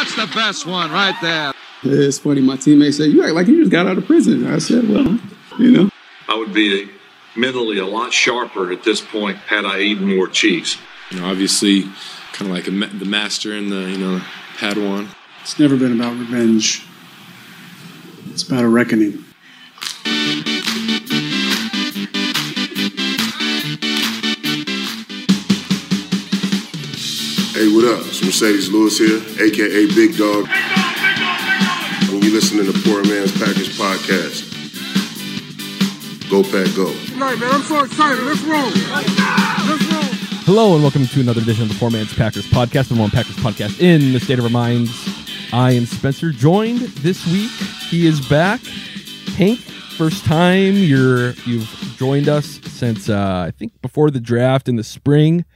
That's the best one right there. It's funny. My teammates say, "You act like you just got out of prison." I said, "Well, you know." I would be mentally a lot sharper at this point had I eaten more cheese. You know, obviously, kind of like ma- the master and the you know Padawan. It's never been about revenge. It's about a reckoning. What up? It's Marcedes Lewis here, aka Big Dog. And you listening to the Poor Man's Packers Podcast. Go Pack Go. Right, man, I'm so excited. Let's roll. Let's roll. Hello and welcome to another edition of the Poor Man's Packers podcast, the one Packers podcast in the state of our minds. I am Spencer, joined this week. He is back. Hank, first time you're you've joined us since uh, I think before the draft in the spring.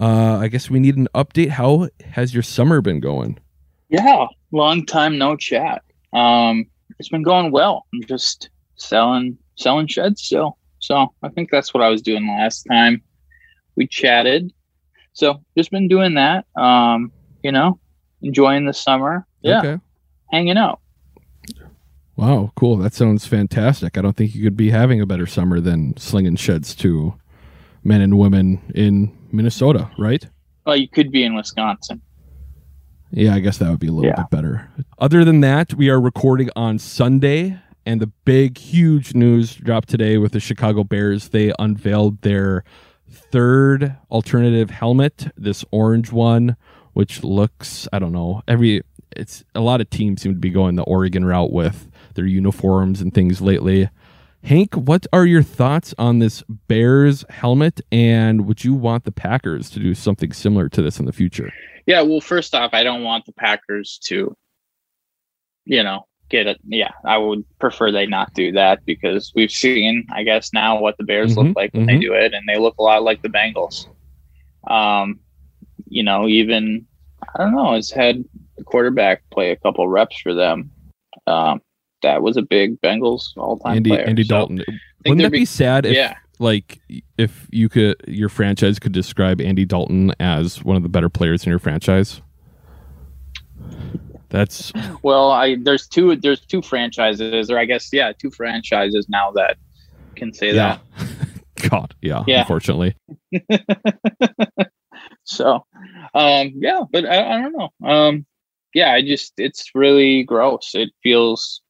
Uh, I guess we need an update. How has your summer been going? Yeah, long time no chat. Um, it's been going well. I'm just selling selling sheds still. So I think that's what I was doing last time we chatted. So just been doing that. Um, you know, enjoying the summer. Yeah, Okay. hanging out. Wow, cool. That sounds fantastic. I don't think you could be having a better summer than slinging sheds to men and women in Minnesota, right? Well, you could be in Wisconsin. Yeah, I guess that would be a little Yeah. bit better. Other than that, we are recording on Sunday, and the big, huge news dropped today with the Chicago Bears. They unveiled their third alternative helmet, this orange one, which looks, I don't know, every it's a lot of teams seem to be going the Oregon route with their uniforms and things lately. Hank, what are your thoughts on this Bears helmet, and would you want the Packers to do something similar to this in the future? Yeah, well, first off, I don't want the Packers to, you know, get it. Yeah, I would prefer they not do that because we've seen, I guess, now what the Bears Mhm, look like when they do it, and they look a lot like the Bengals. Um, you know, even I don't know, has had the quarterback play a couple reps for them. Um, that was a big Bengals all time Andy player. Andy So, Dalton. Wouldn't that be, be- sad if yeah. like if you could your franchise could describe Andy Dalton as one of the better players in your franchise? That's Well, I there's two there's two franchises, or I guess yeah, two franchises now that can say yeah. that. God, yeah, Yeah. unfortunately. So, um, yeah, but I, I don't know. Um, yeah, I just it's really gross. It feels,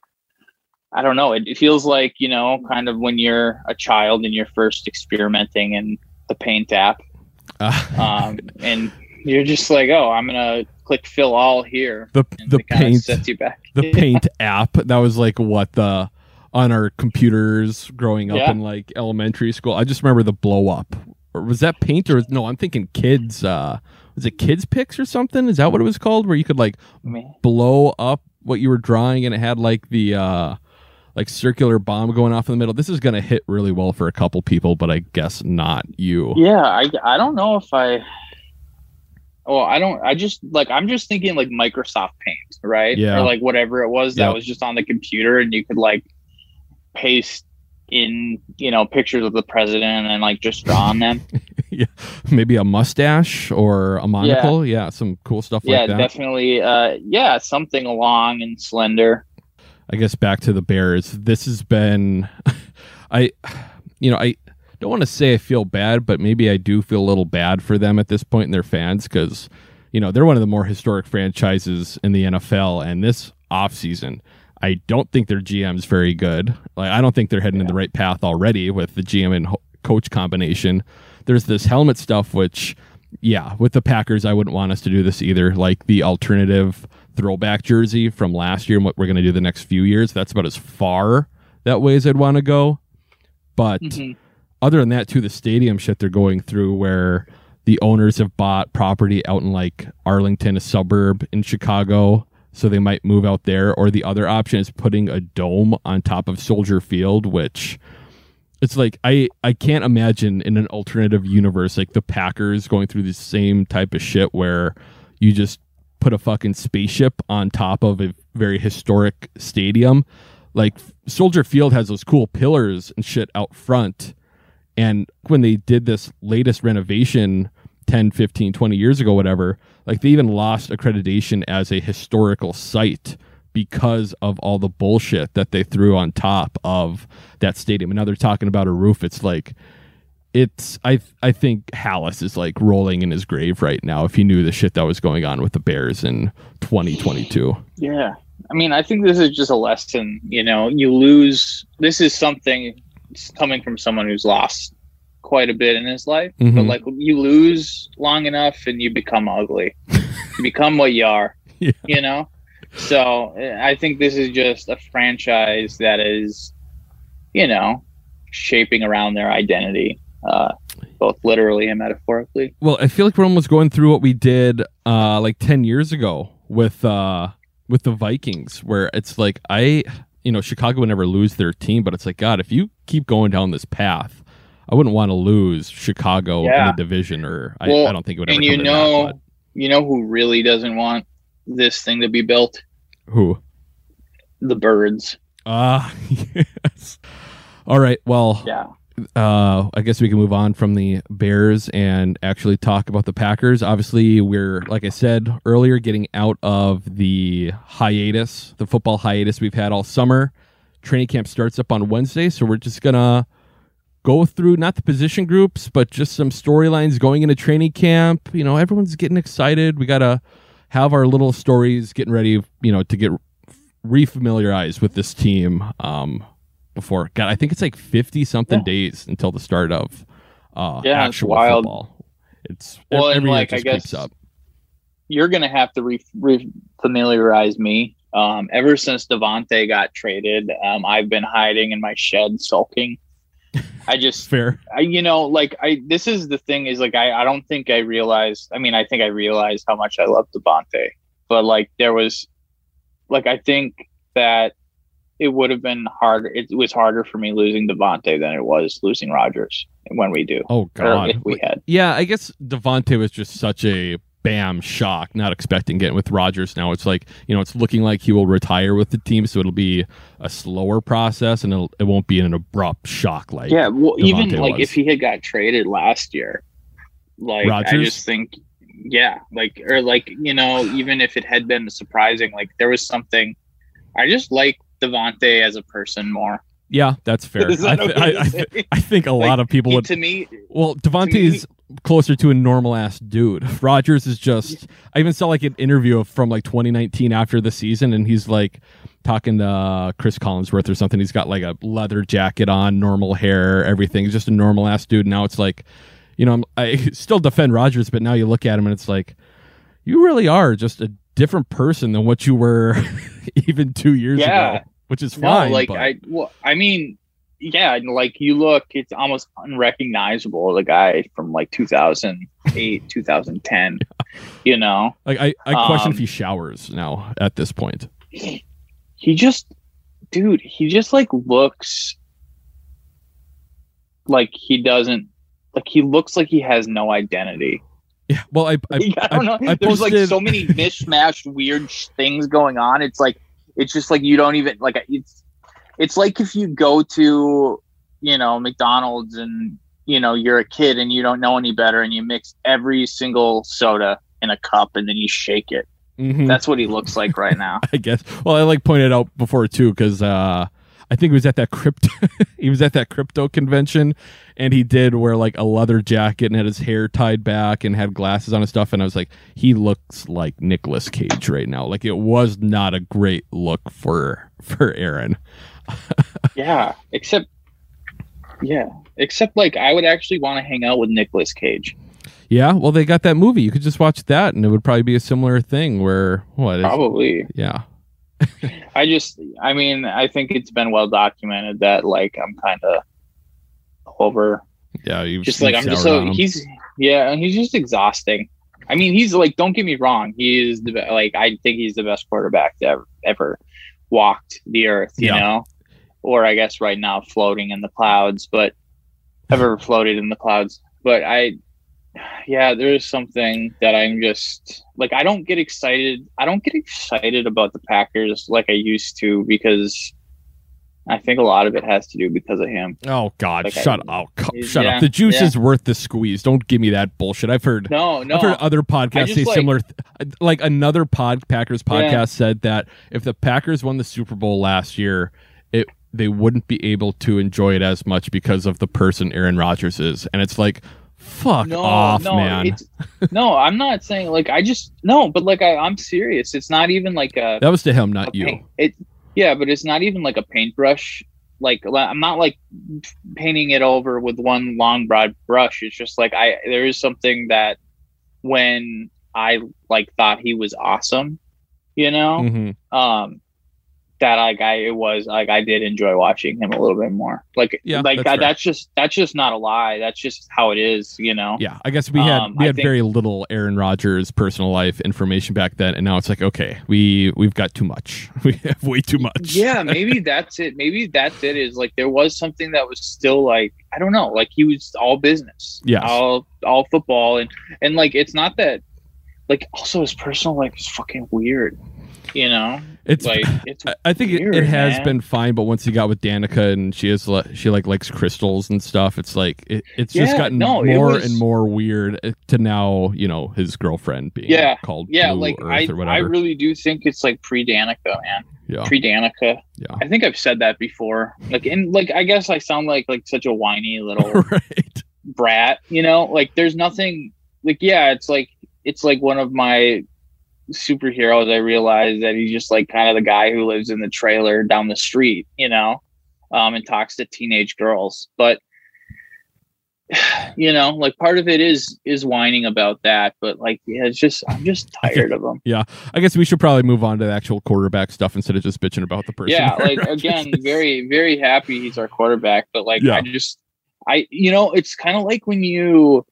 I don't know. It, it feels like you know, kind of when you're a child and you're first experimenting in the Paint app, Uh, um, and you're just like, oh, I'm gonna click fill all here. the the paint sets you back. the paint app that was like what the on our computers growing up Yeah. in like elementary school. I just remember the blow up. Or was that paint or no? I'm thinking kids. uh Was it Kid Pix or something? Is that what it was called? Where you could like blow up what you were drawing and it had like the uh like circular bomb going off in the middle. This is gonna hit really well for a couple people, but I guess not you. Yeah, I I don't know if I. Well, I don't. I just like I'm just thinking like Microsoft Paint, right? Yeah. Or like whatever it was that Yep. was just on the computer, and you could like paste in you know pictures of the president and like just draw on them. yeah. Maybe a mustache or a monocle. Yeah, some cool stuff yeah, like that. definitely. Uh, yeah, something long and slender. I guess back to the Bears. This has been, I, you know, I don't want to say I feel bad, but maybe I do feel a little bad for them at this point in their fans because, you know, they're one of the more historic franchises in the NFL. And this offseason, I don't think their GM's very good. Like, I don't think they're heading in the right path already with the GM and ho- coach combination. There's this helmet stuff, which, yeah, with the Packers, I wouldn't want us to do this either. Like the alternative throwback jersey from last year and what we're going to do the next few years. That's about as far that way as I'd want to go. But Mhm. other than that, too, the stadium shit they're going through where the owners have bought property out in like Arlington, a suburb in Chicago. So they might move out there. Or the other option is putting a dome on top of Soldier Field, which it's like I I can't imagine in an alternative universe like the Packers going through the same type of shit where you just put a fucking spaceship on top of a very historic stadium. Like Soldier Field has those cool pillars and shit out front. And when they did this latest renovation 10, 15, 20 years ago, whatever, like they even lost accreditation as a historical site because of all the bullshit that they threw on top of that stadium. And now they're talking about a roof. It's like, it's I I think Halas is like rolling in his grave right now if he knew the shit that was going on with the Bears in 2022. Yeah. I mean, I think this is just a lesson. You know, you lose. This is something coming from someone who's lost quite a bit in his life. But Mhm. like, you lose long enough, and you become ugly. you become what you are. Yeah. You know. So eh, I think this is just a franchise that is, you know, shaping around their identity, uh, both literally and metaphorically. Well, I feel like we're almost going through what we did uh like 10 years ago with uh with the Vikings where it's like I you know, Chicago would never lose their team, but it's like god, if you keep going down this path, I wouldn't want to lose Chicago in Yeah. the division or I, Well, I don't think it would ever and you know, that, you know who really doesn't want this thing to be built? who? The birds. Ah, yes. All right. Well, Yeah. uh, I guess we can move on from the Bears and actually talk about the Packers. Obviously, we're like I said earlier, getting out of the hiatus, the football hiatus we've had all summer. Training camp starts up on Wednesday, so we're just gonna go through not the position groups, but just some storylines going into training camp. You know, everyone's getting excited. We gotta have our little stories, getting ready. You know, to get refamiliarized with this team. Um, before God, I think it's like fifty something Yeah. days until the start of uh, Yeah, it's actual wild. football. It's Well, and like, I guess- up. You're gonna have to re- re- me. Um, ever since Davante got traded, um, I've been hiding in my shed, sulking. I just Fair. I, you know, like I, this is the thing is like, I, I don't think I realized, I mean, I think I realized how much I love Davante, but like there was, like, I think that it would have been harder. It was harder for me losing Davante than it was losing Rodgers when we do. Oh God. if we had. Yeah, I guess Davante was just such a bam shock, not expecting getting with Rodgers. Now it's like you know it's looking like he will retire with the team, so it'll be a slower process and it'll, it won't be an abrupt shock like Yeah. Well, even like was. if he had got traded last year, like I just think, yeah, like, or like, you know, even if it had been surprising, like there was something, I just like Davante as a person more. Yeah, that's fair. That I, okay I, I, say? I think a lot of people He- would to me, Well, Davante's closer to a normal ass dude. Rodgers is just. I even saw like an interview from like 2019 after the season, and he's like talking to uh, Chris Collinsworth or something. He's got like a leather jacket on, normal hair, everything. He's just a normal ass dude. Now it's like, you know, I'm, I still defend Rodgers, but now you look at him and it's like, you really are just a different person than what you were even two years Yeah. ago, which is no, fine. like but- I, well, I mean, yeah, like you look, it's almost unrecognizable. The guy from like 2008, 2010, you know, like I, I question um, if he showers now at this point. he just, dude, he just like looks like he doesn't, like he looks like he has no identity. Yeah, well, I I, I don't know. I There's like posted- so many mishmashed weird sh- things going on. It's like it's just like you don't even like it's it's like if you go to you know McDonald's and you know you're a kid and you don't know any better and you mix every single soda in a cup and then you shake it. Mhm. That's what he looks like right now. I guess. Well, I like pointed out before too because uh, I think he was at that crypto. he was at that crypto convention, and he did wear like a leather jacket and had his hair tied back and had glasses on and stuff. And I was like, he looks like Nicolas Cage right now. Like it was not a great look for for Aaron. yeah, except yeah, except like I would actually want to hang out with Nicolas Cage. Yeah, well, they got that movie. You could just watch that, and it would probably be a similar thing. Where what? Is, Probably. Yeah. I just, I mean, I think it's been well documented that like I'm kind of over, Yeah. You just like I'm just so he's yeah, he's just exhausting. I mean, he's like, don't get me wrong, he is the like I think he's the best quarterback to ever ever walked the earth, you Yeah. know, or I guess right now floating in the clouds, but I've ever floated in the clouds. But I, yeah, there's something that I'm just like I don't get excited. I don't get excited about the Packers like I used to because I think a lot of it has to do because of him. Oh God, Like, I- shut up! Oh, shut Yeah, up! The juice yeah. is worth the squeeze. Don't give me that bullshit. I've heard. No, no. I've heard other podcasts say like- similar. Th- like another pod Packers podcast Yeah. said that if the Packers won the Super Bowl last year, they wouldn't be able to enjoy it as much because of the person Aaron Rodgers is, and it's like, fuck no, off, no, man. no, I'm not saying like I just no, but like I, I'm serious. It's not even like a That was to him, not you. paint- It yeah, but it's not even like a paintbrush. Like I'm not like painting it over with one long broad brush. It's just like I there is something that when I like thought he was awesome, you know, Mhm. um, that like I it was like I did enjoy watching him a little bit more. Like Yeah, like that's that, fair. that's just that's just not a lie. That's just how it is, you know. Yeah, I guess we had Um, we had think- very little Aaron Rodgers personal life information back then, and now it's like, okay, we we've got too much. We have way too much. yeah maybe that's it maybe that's it is like there was something that was still like i don't know like he was all business Yeah, all all football and and like it's not that like also his personal life is fucking weird you know It's like it's I- think it, weird, it has man. been fine, but once he got with Danica and she is she like likes crystals and stuff, it's like it, it's just gotten no, more was- and more weird uh, to now you know his girlfriend being Yeah, called yeah Blue like Earth i i really do think it's like pre-danica man yeah, pre-danica Yeah. i think i've said that before like and like i guess i sound like like such a whiny little right. brat you know like there's nothing like yeah it's like it's like one of my superheroes i realize that he's just like kind of the guy who lives in the trailer down the street you know um and talks to teenage girls but you know like part of it is is whining about that but like yeah it's just i'm just tired of him Yeah. I guess we should probably move on to the actual quarterback stuff instead of just bitching about the person. yeah like again very very happy he's our quarterback but like Yeah. i just i you know it's kind of like when you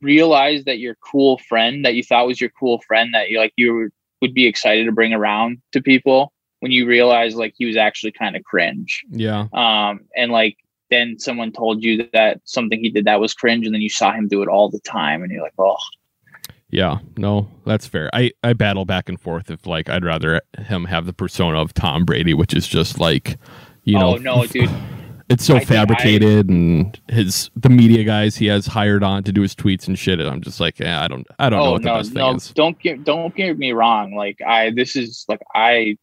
realize that your cool friend that you thought was your cool friend that you like you would be excited to bring around to people when you realize like he was actually kind of cringe. Yeah, um and like then someone told you that something he did that was cringe and then you saw him do it all the time and you're like oh yeah, no, that's fair. I I battle back and forth if like I'd rather him have the persona of Tom Brady, which is just like you know. oh no dude it's so I think I- fabricated and his the media guys he has hired on to do his tweets and shit and i'm just like yeah, i don't i don't know oh what the no best thing no is. don't get don't get me wrong like i this is like i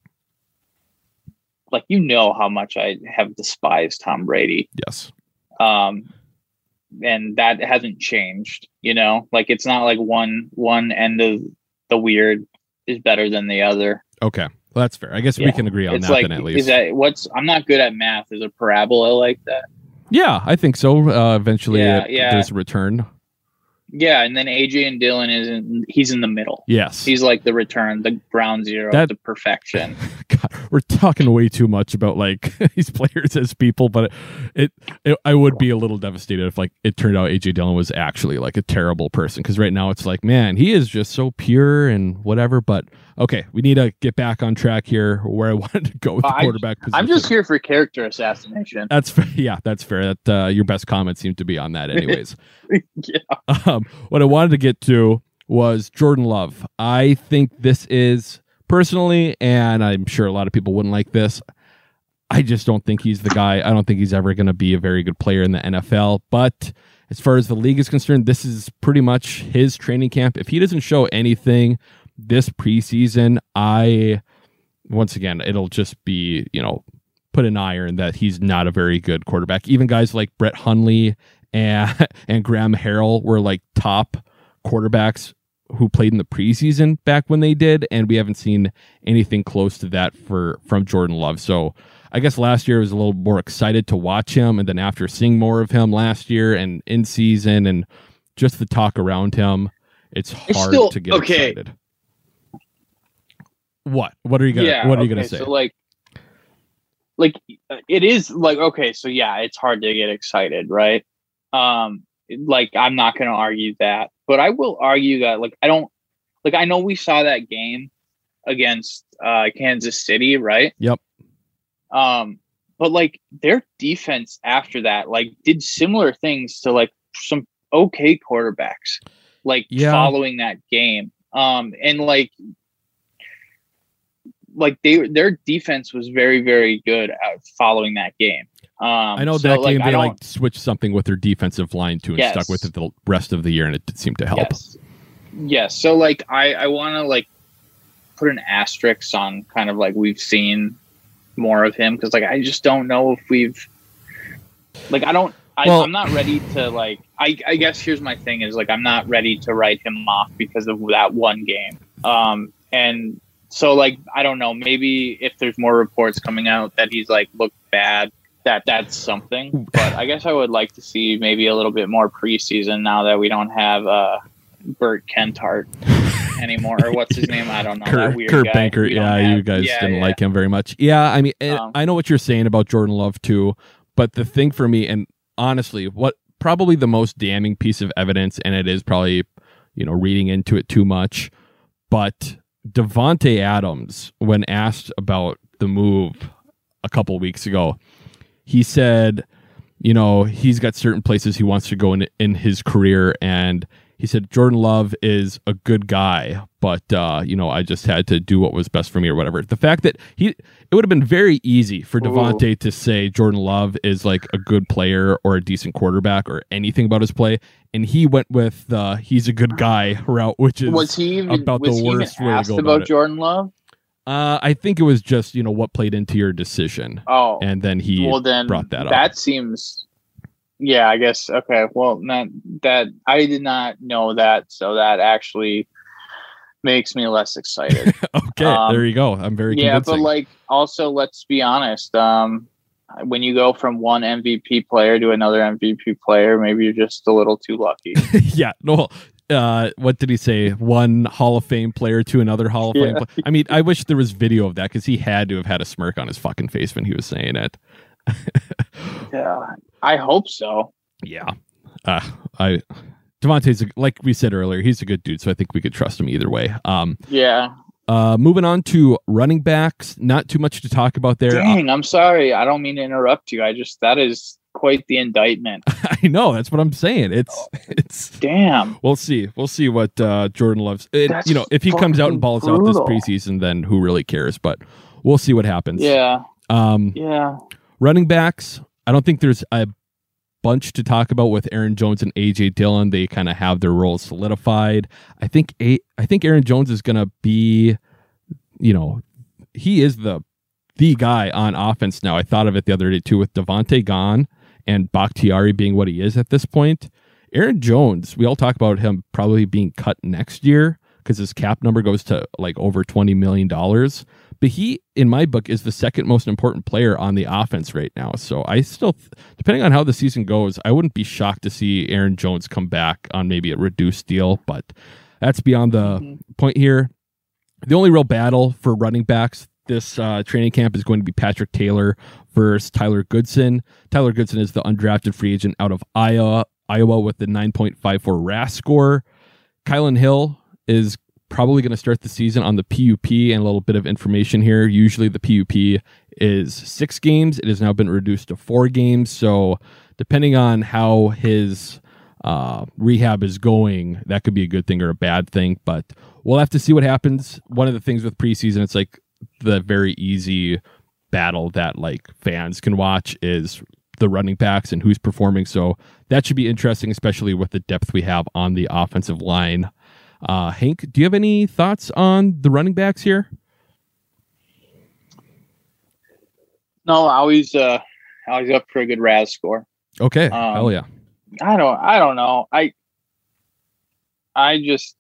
like you know how much i have despised tom brady. Yes. Um and that hasn't changed you know? Like it's not like one one end of the weird is better than the other. Okay well, that's fair. I guess we can agree on it's that like then at is least. that what's i'm not good at math. Is a parabola like that? Yeah i think so. Uh eventually Yeah, it- yeah. there's a return yeah and then aj and dillon is in he's in the middle yes he's like the return the ground zero That- the perfection God, we're talking way too much about like these players as people, but it, it I would be a little devastated if like it turned out AJ Dillon was actually like a terrible person because right now it's like man he is just so pure and whatever. But okay, we need to get back on track here where I wanted to go with the I- quarterback position. i'm just here for character assassination That's. Yeah, that's fair. That uh, your best comment seemed to be on that, anyways. yeah um, what I wanted to get to was Jordan Love. I think this is personally, and I'm sure a lot of people wouldn't like this. I just don't think he's the guy. I don't think he's ever going to be a very good player in the NFL. But as far as the league is concerned, this is pretty much his training camp. If he doesn't show anything this preseason, I once again it'll just be you know put an iron that he's not a very good quarterback. Even guys like Brett Hundley and and Graham Harrell were like top quarterbacks who played in the preseason back when they did, and we haven't seen anything close to that for from Jordan Love. So I guess last year I was a little more excited to watch him, and then after seeing more of him last year and in season and just the talk around him, it's It's hard still- to get okay. excited. What? What are you gonna? yeah what are you okay, gonna say? so like like it is like okay so yeah it's hard to get excited right um like i'm not going to argue that but i will argue that like i don't like i know we saw that game against uh kansas city right Yep. um but like their defense after that like did similar things to like some okay quarterbacks like Yeah. following that game um and like like they their defense was very very good at following that game. Um, I know so, that like, game they like switched something with their defensive line too and Yes. stuck with it the rest of the year, and it seemed to help. Yes. Yes. So like I I want to like put an asterisk on kind of like we've seen more of him because like I just don't know if we've like I don't I, Well- I'm not ready to like I I guess here's my thing is like I'm not ready to write him off because of that one game. Um and so like I don't know maybe if there's more reports coming out that he's like looked bad that that's something but I guess I would like to see maybe a little bit more preseason now that we don't have uh Bert Kentart anymore or what's his name I don't know that Kurt, weird Kurt guy. Banker, yeah, have- you guys yeah, didn't yeah. like him very much. Yeah, I mean, Um, I know what you're saying about Jordan Love too, but the thing for me, and honestly, what probably the most damning piece of evidence, and it is probably, you know, reading into it too much, but Davante Adams, when asked about the move a couple weeks ago, he said, you know, he's got certain places he wants to go in in his career, and he said Jordan Love is a good guy, but uh, you know, I just had to do what was best for me or whatever. The fact that he, it would have been very easy for Davante to say Jordan Love is like a good player or a decent quarterback or anything about his play, and he went with the he's a good guy route, which is was he even, about was the he even worst way to asked go about, about. Jordan Love? Uh, I think it was just you know what played into your decision, Oh, and then he well then brought that up. That seems. Yeah, I guess. Okay, well, not that I did not know that, so that actually makes me less excited. okay, um, there you go. I'm very yeah, convincing. but like, also, let's be honest. Um, when you go from one MVP player to another MVP player, maybe you're just a little too lucky. yeah, no. Uh, what did he say? One Hall of Fame player to another Hall of Fame. Yeah. Player. I mean, I wish there was video of that because he had to have had a smirk on his fucking face when he was saying it. yeah, I hope so. Yeah, uh, I Davante's a, like we said earlier, he's a good dude, so I think we could trust him either way. Um, Yeah. uh, moving on to running backs, not too much to talk about there. Dang, I'm sorry. I don't mean to interrupt you. I just that is quite the indictment. I know that's what I'm saying. It's it's. Damn. We'll see. We'll see what uh, Jordan loves. It, you know, if he comes out and balls out this preseason, then who really cares? But we'll see what happens. Yeah. Um, Yeah. running backs. I don't think there's a bunch to talk about with Aaron Jones and AJ Dillon. They kind of have their roles solidified. I think a, I think Aaron Jones is going to be, you know, he is the the guy on offense now. I thought of it the other day too with Davante gone and Bakhtiari being what he is at this point. Aaron Jones, we all talk about him probably being cut next year because his cap number goes to like over $20 million. But he, in my book, is the second most important player on the offense right now. So I still, depending on how the season goes, I wouldn't be shocked to see Aaron Jones come back on maybe a reduced deal. But that's beyond the mm-hmm. point here. The only real battle for running backs this uh, training camp is going to be Patrick Taylor versus Tyler Goodson. Tyler Goodson is the undrafted free agent out of Iowa, Iowa with the 9.54 RAS score. Kylin Hill is probably going to start the season on the PUP and a little bit of information here. Usually the PUP is six games. It has now been reduced to four games. So depending on how his uh, rehab is going, that could be a good thing or a bad thing. But we'll have to see what happens. One of the things with preseason, it's like the very easy battle that like fans can watch is the running backs and who's performing. So that should be interesting, especially with the depth we have on the offensive line. Uh, Hank, do you have any thoughts on the running backs here? No, I always uh always up for a good RAS score. Okay, Um, hell yeah. I don't I don't know. I I just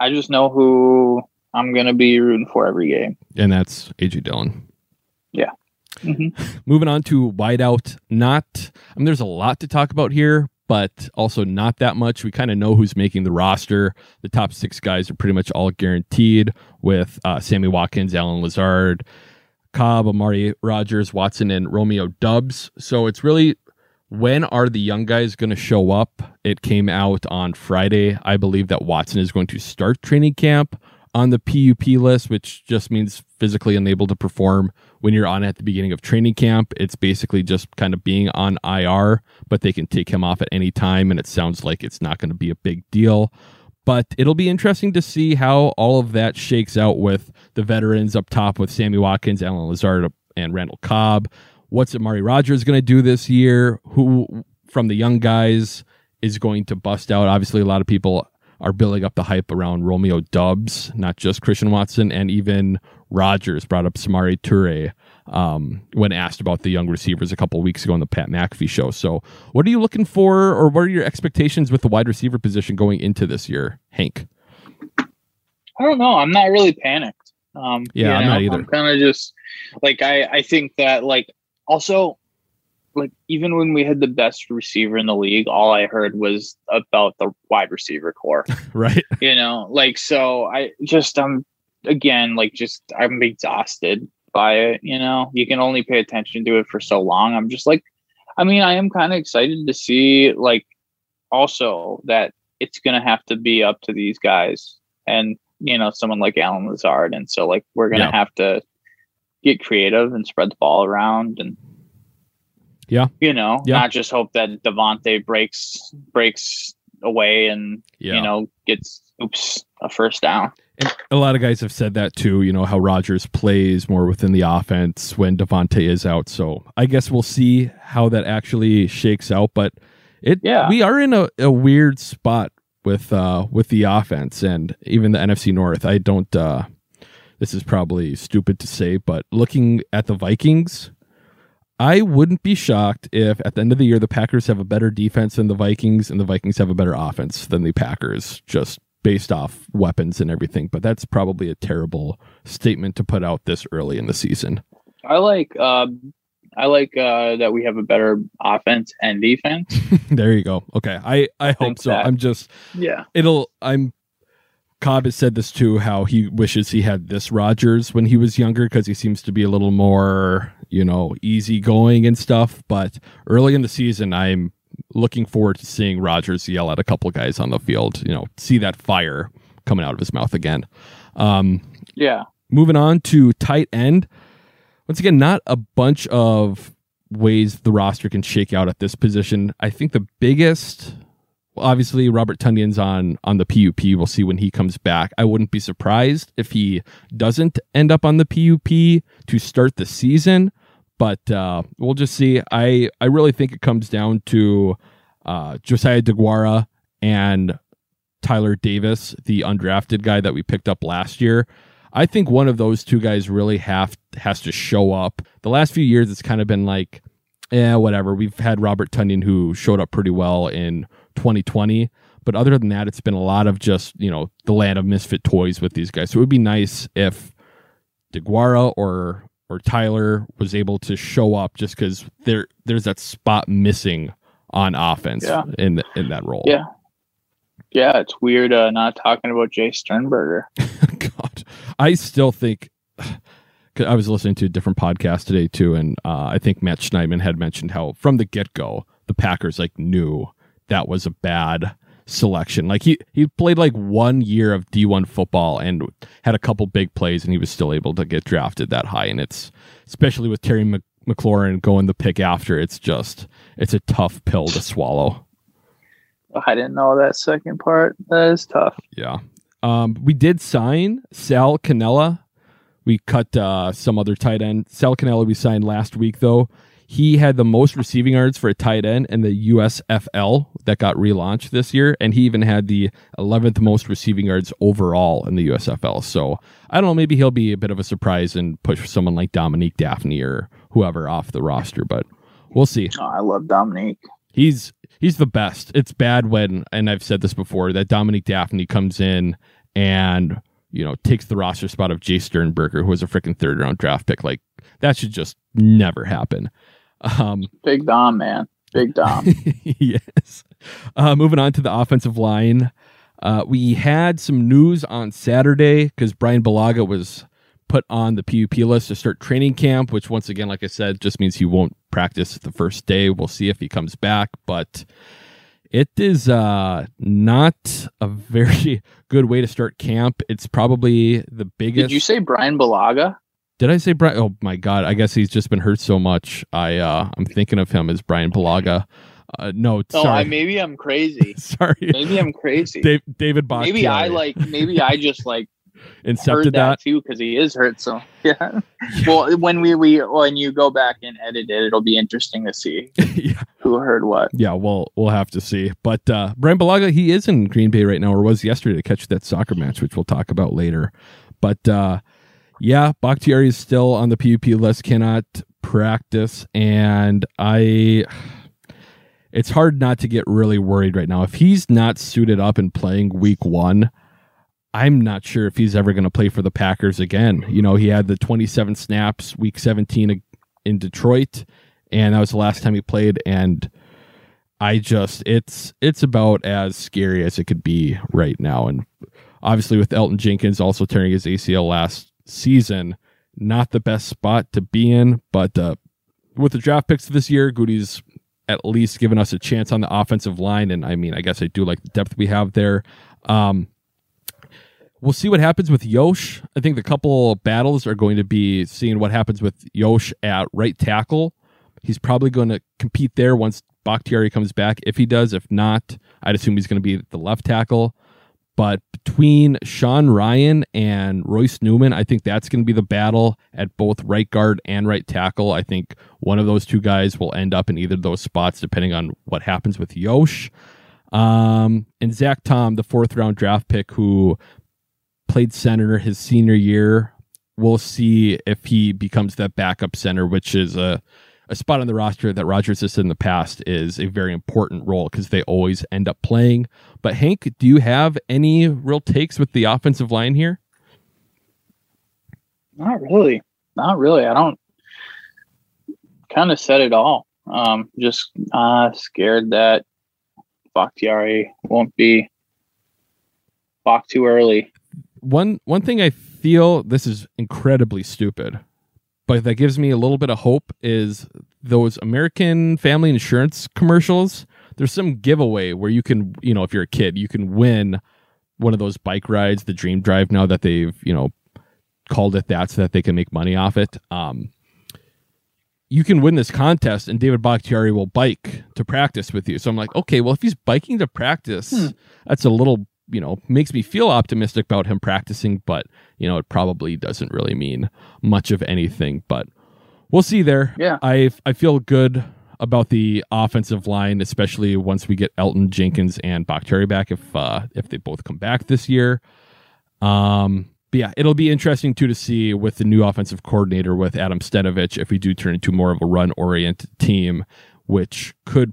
I just know who I'm gonna be rooting for every game. And that's AJ Dillon. Yeah. Mhm. Moving on to wideout. Not, I mean, there's a lot to talk about here, but also not that much. We kind of know who's making the roster. The top six guys are pretty much all guaranteed with uh, Sammy Watkins, Allen Lazard, Cobb, Amari Rodgers, Watson, and Romeo Doubs. So it's really when are the young guys going to show up? It came out on Friday. I believe that Watson is going to start training camp on the PUP list, which just means physically unable to perform when you're on at the beginning of training camp. It's basically just kind of being on IR, but they can take him off at any time, and it sounds like it's not going to be a big deal. but it'll be interesting to see how all of that shakes out with the veterans up top with Sammy Watkins, Allen Lazard, and Randall Cobb. What's Amari Rodgers going to do this year? Who from the young guys is going to bust out? Obviously, a lot of people are building up the hype around Romeo Doubs, not just Christian Watson, and even Rodgers brought up Samori Toure um, when asked about the young receivers a couple weeks ago on the Pat McAfee show. So, what are you looking for, or what are your expectations with the wide receiver position going into this year, Hank? I don't know. I'm not really panicked. Um, Yeah, I'm not either. I'm kind of just like I. I think that like also like even when we had the best receiver in the league, all I heard was about the wide receiver core. Right? you know, like so I just I'm again like just I'm exhausted by it. You know, you can only pay attention to it for so long. I'm just like, I mean, I am kind of excited to see like also that it's gonna have to be up to these guys and you know someone like Allen Lazard, and so like we're gonna Yeah. have to get creative and spread the ball around and Yeah. you know Yeah. not just hope that Davante breaks breaks away and Yeah. you know gets oops a first down. And a lot of guys have said that too, you know, how Rodgers plays more within the offense when Davante is out. So I guess we'll see how that actually shakes out. But it Yeah. we are in a, a weird spot with uh with the offense and even the NFC North. I don't uh this is probably stupid to say, but looking at the Vikings, I wouldn't be shocked if at the end of the year the Packers have a better defense than the Vikings and the Vikings have a better offense than the Packers, just based off weapons and everything. But that's probably a terrible statement to put out this early in the season. I like uh, I like uh, that we have a better offense and defense. there you go. Okay. I, I hope so. that- I'm just Yeah. it'll I'm Cobb has said this too, how he wishes he had this Rodgers when he was younger because he seems to be a little more, you know, easygoing and stuff. But early in the season, I'm looking forward to seeing Rodgers yell at a couple guys on the field, you know, see that fire coming out of his mouth again. Um, Yeah. moving on to tight end. Once again, not a bunch of ways the roster can shake out at this position. I think the biggest, obviously, Robert Tonyan's on on the PUP. We'll see when he comes back. I wouldn't be surprised if he doesn't end up on the PUP to start the season, but uh, we'll just see. I I really think it comes down to uh, Josiah DeGuara and Tyler Davis, the undrafted guy that we picked up last year. I think one of those two guys really have has to show up. The last few years, it's kind of been like, yeah, whatever. We've had Robert Tonyan who showed up pretty well in 2020, but other than that, it's been a lot of just you know the land of misfit toys with these guys. So it would be nice if DeGuara or or Tyler was able to show up, just because there there's that spot missing on offense Yeah. in in that role. Yeah. Yeah, it's weird uh, not talking about Jace Sternberger. God, I still think. 'Cause I was listening to a different podcast today too, and uh, I think Matt Schneidman had mentioned how from the get go the Packers like knew that was a bad selection. Like he he played like one year of D one football and had a couple big plays, and he was still able to get drafted that high. And it's especially with Terry Mc, McLaurin going the pick after, it's just it's a tough pill to swallow. I didn't know that second part. That is tough. Yeah. Um, we did sign Sal Cannella. We cut uh, some other tight end. Sal Cannella we signed last week though. He had the most receiving yards for a tight end in the USFL that got relaunched this year, and he even had the 11th most receiving yards overall in the USFL. So I don't know, maybe he'll be a bit of a surprise and push someone like Dominique Dafney or whoever off the roster, but we'll see Oh, I love Dominique. he's he's the best. It's bad when, and I've said this before, that Dominique Dafney comes in and you know takes the roster spot of Jace Sternberger, who was a freaking third round draft pick. Like that should just never happen. Um, Big Dom, man. Big Dom. yes. Uh, moving on to the offensive line, uh, we had some news on Saturday because Bryan Bulaga was put on the PUP list to start training camp, which once again, like I said, just means he won't practice the first day. We'll see if he comes back, but it is uh, not a very good way to start camp. It's probably the biggest. Did you say Bryan Bulaga? Did I say Brian? Oh my God! I guess he's just been hurt so much. I uh, I'm thinking of him as Brian Palaga. Uh, no, Oh, sorry. I, maybe I'm crazy. sorry. Maybe I'm crazy. Dave, David Bach. maybe I like. Maybe I just like incepted heard that, that. too because he is hurt. So yeah. well, when we we when you go back and edit it, it'll be interesting to see yeah. Heard what. Yeah, well, we'll have to see. But uh, Bryan Bulaga, he is in Green Bay right now, or was yesterday to catch that soccer match, which we'll talk about later. But uh, yeah, Bakhtiari is still on the PUP list, cannot practice, and I. It's hard not to get really worried right now. If he's not suited up and playing week one, I'm not sure if he's ever going to play for the Packers again. You know, he had the 27 snaps week 17 in Detroit, and that was the last time he played. And I just it's it's about as scary as it could be right now. And obviously with Elgton Jenkins also tearing his ACL last season, not the best spot to be in. But uh, with the draft picks this year, Goody's at least given us a chance on the offensive line. And I mean, I guess I do like the depth we have there. Um, we'll see what happens with Yosh. I think the couple battles are going to be seeing what happens with Yosh at right tackle. He's probably going to compete there once Bakhtiari comes back. If he does, if not, I'd assume he's going to be the left tackle. But between Sean Rhyan and Royce Newman, I think that's going to be the battle at both right guard and right tackle. I think one of those two guys will end up in either of those spots, depending on what happens with Yosh. Um, and Zach Tom, the fourth round draft pick, who played center his senior year. We'll see if he becomes that backup center, which is a a spot on the roster that Rodgers has said in the past is a very important role because they always end up playing. But Hank, do you have any real takes with the offensive line here? Not really. Not really. I don't kind of said it all. Um, just uh, scared that Bakhtiari won't be balked too early. One one thing I feel this is incredibly stupid, but that gives me a little bit of hope is those American Family Insurance commercials. There's some giveaway where you can, you know, if you're a kid, you can win one of those bike rides, the Dream Drive. Now that they've, you know, called it that, so that they can make money off it. Um, you can win this contest, and David Bakhtiari will bike to practice with you. So I'm like, okay, well, if he's biking to practice, that's a little you know makes me feel optimistic about him practicing but you know it probably doesn't really mean much of anything but we'll see there Yeah. i i feel good about the offensive line especially once we get elgton jenkins and bakhtiari back if uh if they both come back this year um but yeah it'll be interesting too to see with the new offensive coordinator with adam stenavich if we do turn into more of a run oriented team which could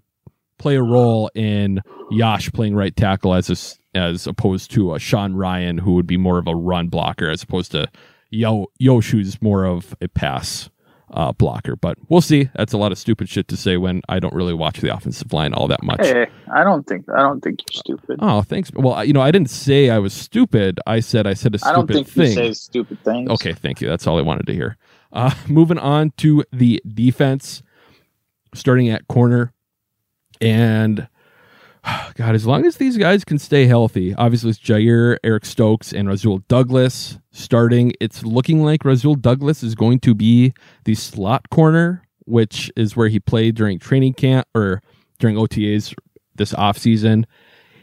play a role in Yosh playing right tackle as a, as opposed to a Sean Rhyan who would be more of a run blocker as opposed to Yo Yosh who's more of a pass uh, blocker. But we'll see. That's a lot of stupid shit to say when I don't really watch the offensive line all that much. Hey, I don't think I don't think you're stupid. Oh, thanks. Well, you know, I didn't say I was stupid. I said I said a stupid I don't think thing. you say stupid things. Okay, thank you. That's all I wanted to hear. Uh, moving on to the defense, starting at corner. And God, as long as these guys can stay healthy, obviously it's Jaire, Eric Stokes, and Rasul Douglas starting. It's looking like Rasul Douglas is going to be the slot corner, which is where he played during training camp or during OTAs this offseason.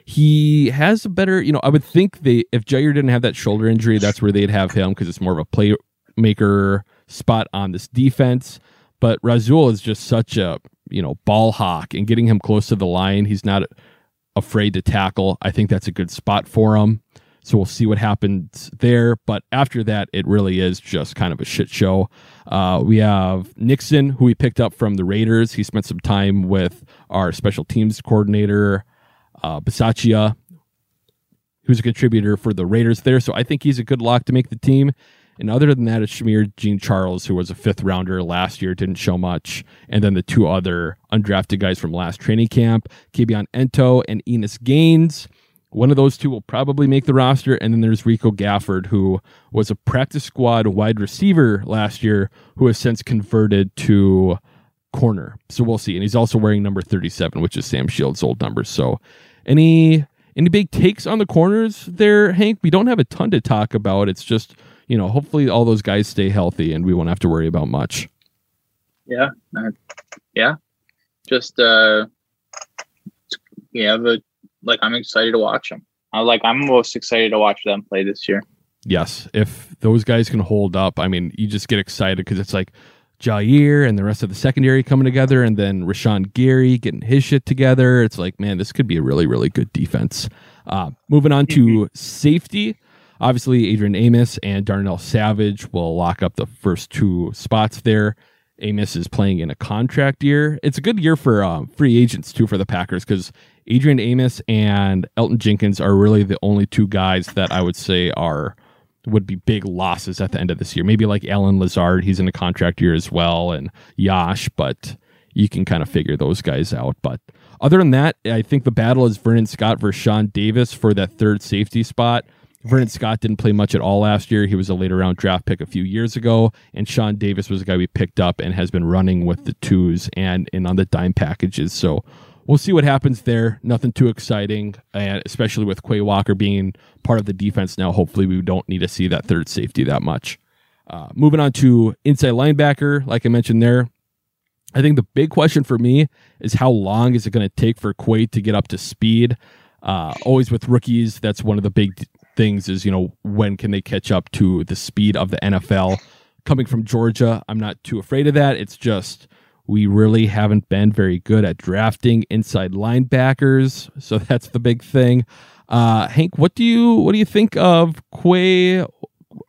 He has a better, you know, I would think they if Jaire didn't have that shoulder injury, that's where they'd have him because it's more of a playmaker spot on this defense. But Rasul is just such a, you know, ball hawk and getting him close to the line. He's not afraid to tackle. I think that's a good spot for him. So we'll see what happens there. But after that, it really is just kind of a shit show. Uh, we have Nixon, who we picked up from the Raiders. He spent some time with our special teams coordinator, uh, Bisaccia, who's a contributor for the Raiders there. So I think he's a good lock to make the team. And other than that, it's Shemar Jean Charles, who was a fifth rounder last year, didn't show much. And then the two other undrafted guys from last training camp, Kabion Ento and Innis Gaines. One of those two will probably make the roster. And then there's Rico Gafford, who was a practice squad wide receiver last year, who has since converted to corner. So we'll see. And he's also wearing number 37, which is Sam Shields' old number. So any any big takes on the corners there, Hank? We don't have a ton to talk about. It's just, you know, hopefully all those guys stay healthy and we won't have to worry about much. Yeah. uh, yeah. Just uh have a like I'm excited to watch them. I like I'm most excited to watch them play this year. Yes, if those guys can hold up, I mean, you just get excited because it's like Jaire and the rest of the secondary coming together, and then Rashan Gary getting his shit together. It's like, man, this could be a really, really good defense. Uh, moving on to safety, obviously Adrian Amos and Darnell Savage will lock up the first two spots there. Amos is playing in a contract year. It's a good year for um, free agents too for the Packers because Adrian Amos and Elgton Jenkins are really the only two guys that I would say are would be big losses at the end of this year. Maybe like Allen Lazard, he's in a contract year as well, and Yosh, but you can kind of figure those guys out. But other than that, I think the battle is Vernon Scott versus Sean Davis for that third safety spot. Vernon Scott didn't play much at all last year. He was a later round draft pick a few years ago, and Sean Davis was a guy we picked up and has been running with the twos and in on the dime packages. So we'll see what happens there. Nothing too exciting, and especially with Quay Walker being part of the defense now. Hopefully, we don't need to see that third safety that much. Uh, moving on to inside linebacker, like I mentioned there, I think the big question for me is how long is it going to take for Quay to get up to speed? Uh, always with rookies, that's one of the big things is, you know, when can they catch up to the speed of the NFL? Coming from Georgia, I'm not too afraid of that. It's just we really haven't been very good at drafting inside linebackers, so that's the big thing. Uh, Hank, what do you what do you think of Quay?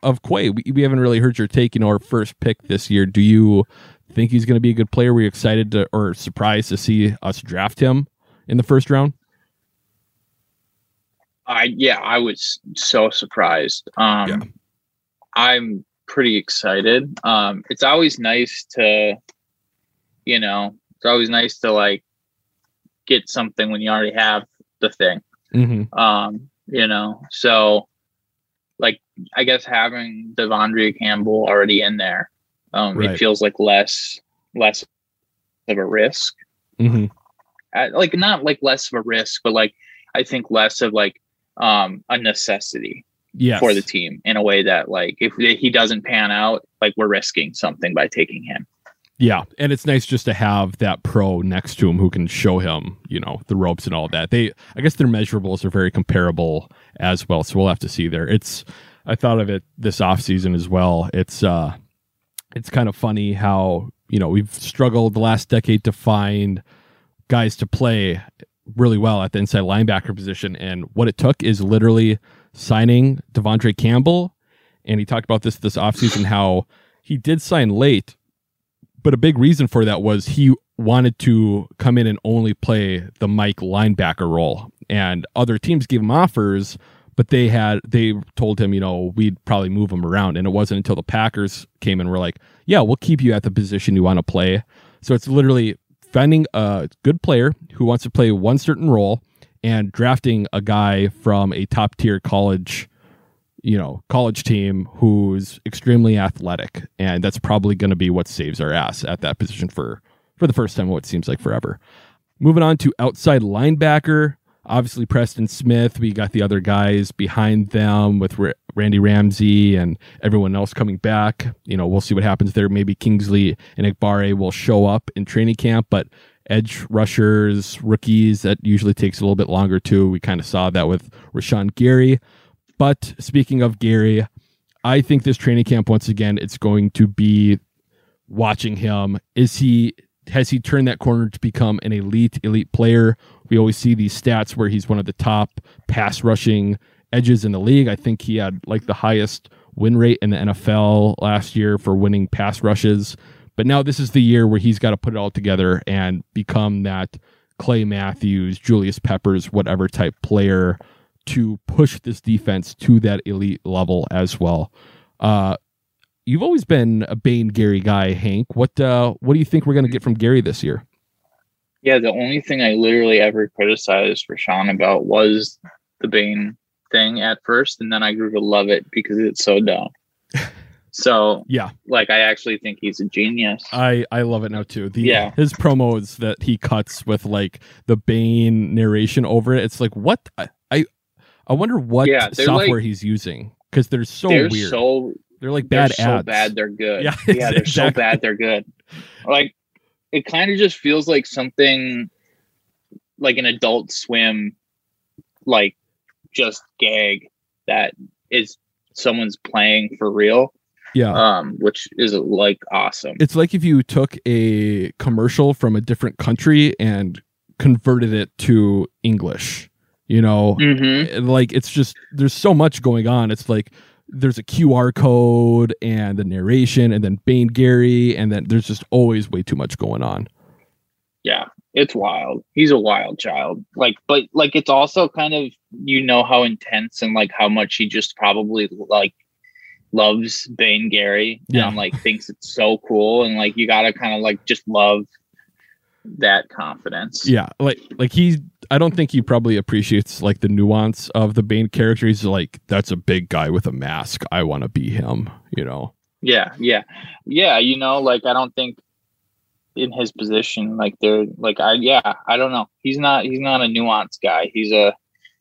Of Quay, we, we haven't really heard your take. You know, our first pick this year. Do you think he's going to be a good player? Were you excited to, or surprised to see us draft him in the first round? I yeah, I was so surprised. Um, Yeah. I'm pretty excited. Um, it's always nice to, you know, it's always nice to like get something when you already have the thing. Mm-hmm. Um, you know, so like I guess having De'Vondre Campbell already in there, um, Right. it feels like less less of a risk. Mm-hmm. Uh, like not like less of a risk, but like I think less of like um a necessity Yes. for the team in a way that like if he doesn't pan out, like we're risking something by taking him. Yeah, and it's nice just to have that pro next to him who can show him, you know, the ropes and all that. They, I guess, their measurables are very comparable as well. So we'll have to see there. It's, I thought of it this off season as well. It's, uh, it's kind of funny how you know we've struggled the last decade to find guys to play really well at the inside linebacker position, and what it took is literally signing De'Vondre Campbell. And he talked about this this offseason how he did sign late, but a big reason for that was he wanted to come in and only play the Mike linebacker role. And other teams gave him offers, but they had they told him, you know, we'd probably move him around. And it wasn't until the Packers came and were like, Yeah, we'll keep you at the position you want to play. So it's literally finding a good player who wants to play one certain role and drafting a guy from a top tier college you know, college team who's extremely athletic, and that's probably going to be what saves our ass at that position for for the first time. What seems like forever. Moving on to outside linebacker, obviously Preston Smith. We got the other guys behind them with R- Randy Ramsey and everyone else coming back. You know, we'll see what happens there. Maybe Kingsley Enagbare will show up in training camp, but edge rushers, rookies, that usually takes a little bit longer too. We kind of saw that with Rashan Gary. But speaking of Gary, I think this training camp once again it's going to be watching him. Is he has he turned that corner to become an elite elite player? We always see these stats where he's one of the top pass rushing edges in the league. I think he had like the highest win rate in the NFL last year for winning pass rushes. But now this is the year where he's got to put it all together and become that Clay Matthews, Julius Peppers, whatever type player to push this defense to that elite level as well. Uh, you've always been a Bane Gary guy, Hank. What uh, what do you think we're going to get from Gary this year? Yeah, the only thing I literally ever criticized for Sean about was the Bane thing at first, and then I grew to love it because it's so dumb. so Yeah, like I actually think he's a genius. I I love it now too. The Yeah. his promos that he cuts with like the Bane narration over it. It's like what I I, I wonder what Yeah, software like- he's using because they're so they're weird. so they're like they're bad so bad they're good. Yeah, Yeah, they're so bad they're good. Like it kind of just feels like something like an adult swim like just gag that is someone's playing for real Yeah. um which is like awesome it's like if you took a commercial from a different country and converted it to English, you know, Mhm. Like it's just there's so much going on. It's like there's a QR code and the narration and then Bane Gary and then there's just always way too much going on. yeah it's wild he's a wild child like but like it's also kind of you know how intense and like how much he just probably like loves Bane Gary Yeah. and like thinks it's so cool and like you gotta kind of like just love that confidence Yeah, like like he I don't think he probably appreciates like the nuance of the Bane character. He's like that's a big guy with a mask. I want to be him, you know. Yeah, yeah, yeah. You know, like I don't think in his position, like they're like I yeah, I don't know. He's not he's not a nuanced guy. He's a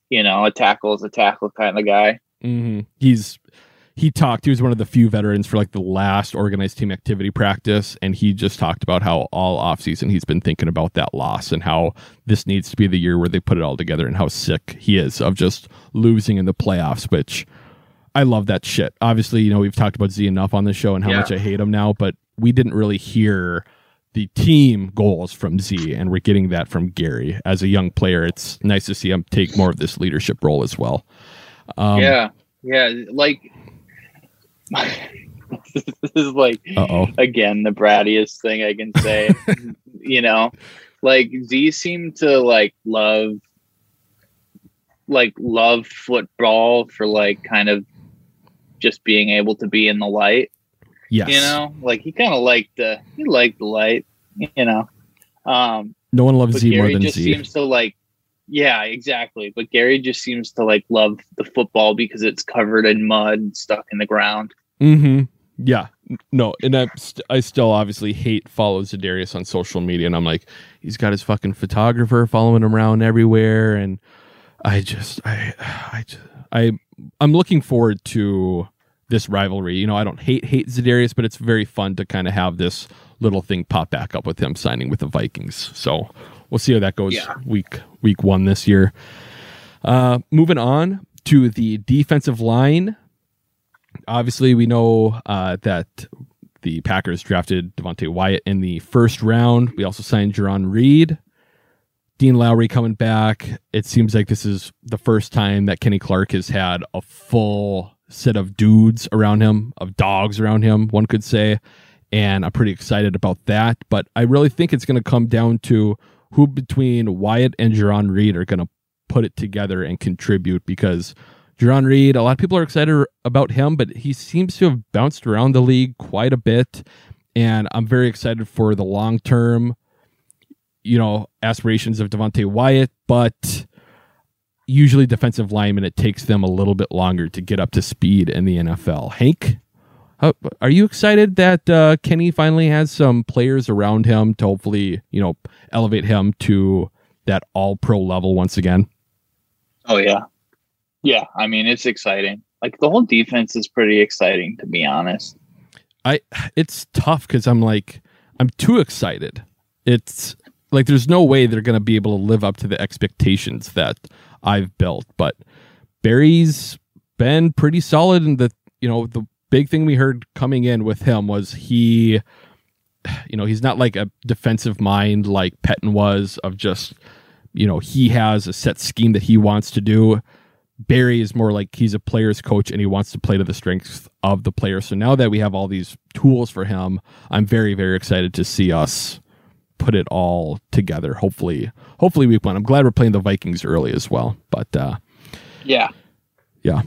you know a tackle is a tackle kind of guy. Mm-hmm. He's he talked. He was one of the few veterans for like the last organized team activity practice, and he just talked about how all offseason he's been thinking about that loss and how this needs to be the year where they put it all together, and how sick he is of just losing in the playoffs. Which I love that shit. Obviously, you know we've talked about Z enough on the show and how Yeah. much I hate him now, but we didn't really hear the team goals from Z, and we're getting that from Gary as a young player. It's nice to see him take more of this leadership role as well. Um, yeah, yeah. Like this is like Uh-oh. again the brattiest thing I can say. you know, like Z seemed to like love like love football for like kind of just being able to be in the light. Yes. You know, like he kind of liked the he liked the light. You know, um, No one loves Z more Gary than just Z. seems to like. Yeah, exactly. But Gary just seems to like love the football because it's covered in mud and stuck in the ground. mm-hmm. Yeah. No, and I, st- I still obviously hate follow Za'Darius on social media, and I'm like, he's got his fucking photographer following him around everywhere, and I just, I, I, just, I, I'm looking forward to this rivalry. You know, I don't hate hate Za'Darius, but it's very fun to kind of have this little thing pop back up with him signing with the Vikings. So we'll see how that goes Yeah. week week one this year. Uh, moving on to the defensive line. Obviously, we know uh, that the Packers drafted Devonte Wyatt in the first round. We also signed Jarran Reed. Dean Lowry coming back. It seems like this is the first time that Kenny Clark has had a full set of dudes around him, of dogs around him, one could say. And I'm pretty excited about that. But I really think it's going to come down to who between Wyatt and Jarran Reed are going to put it together and contribute because Jarran Reed, a lot of people are excited about him, but he seems to have bounced around the league quite a bit. And I'm very excited for the long term, you know, aspirations of Devonte Wyatt, but usually defensive linemen, it takes them a little bit longer to get up to speed in the NFL. Hank, how, are you excited that uh, Kenny finally has some players around him to hopefully, you know, elevate him to that all pro level once again? Oh yeah, yeah. I mean, it's exciting. Like the whole defense is pretty exciting, to be honest. I it's tough because I'm like I'm too excited. It's like there's no way they're gonna be able to live up to the expectations that I've built. But Barry's been pretty solid in the you know, the big thing we heard coming in with him was he you know, he's not like a defensive mind like Pettine was of just you know, he has a set scheme that he wants to do. Barry is more like he's a player's coach and he wants to play to the strengths of the player. So now that we have all these tools for him, I'm very, very excited to see us put it all together. Hopefully, hopefully week one. I'm glad we're playing the Vikings early as well. But uh, Yeah, yeah,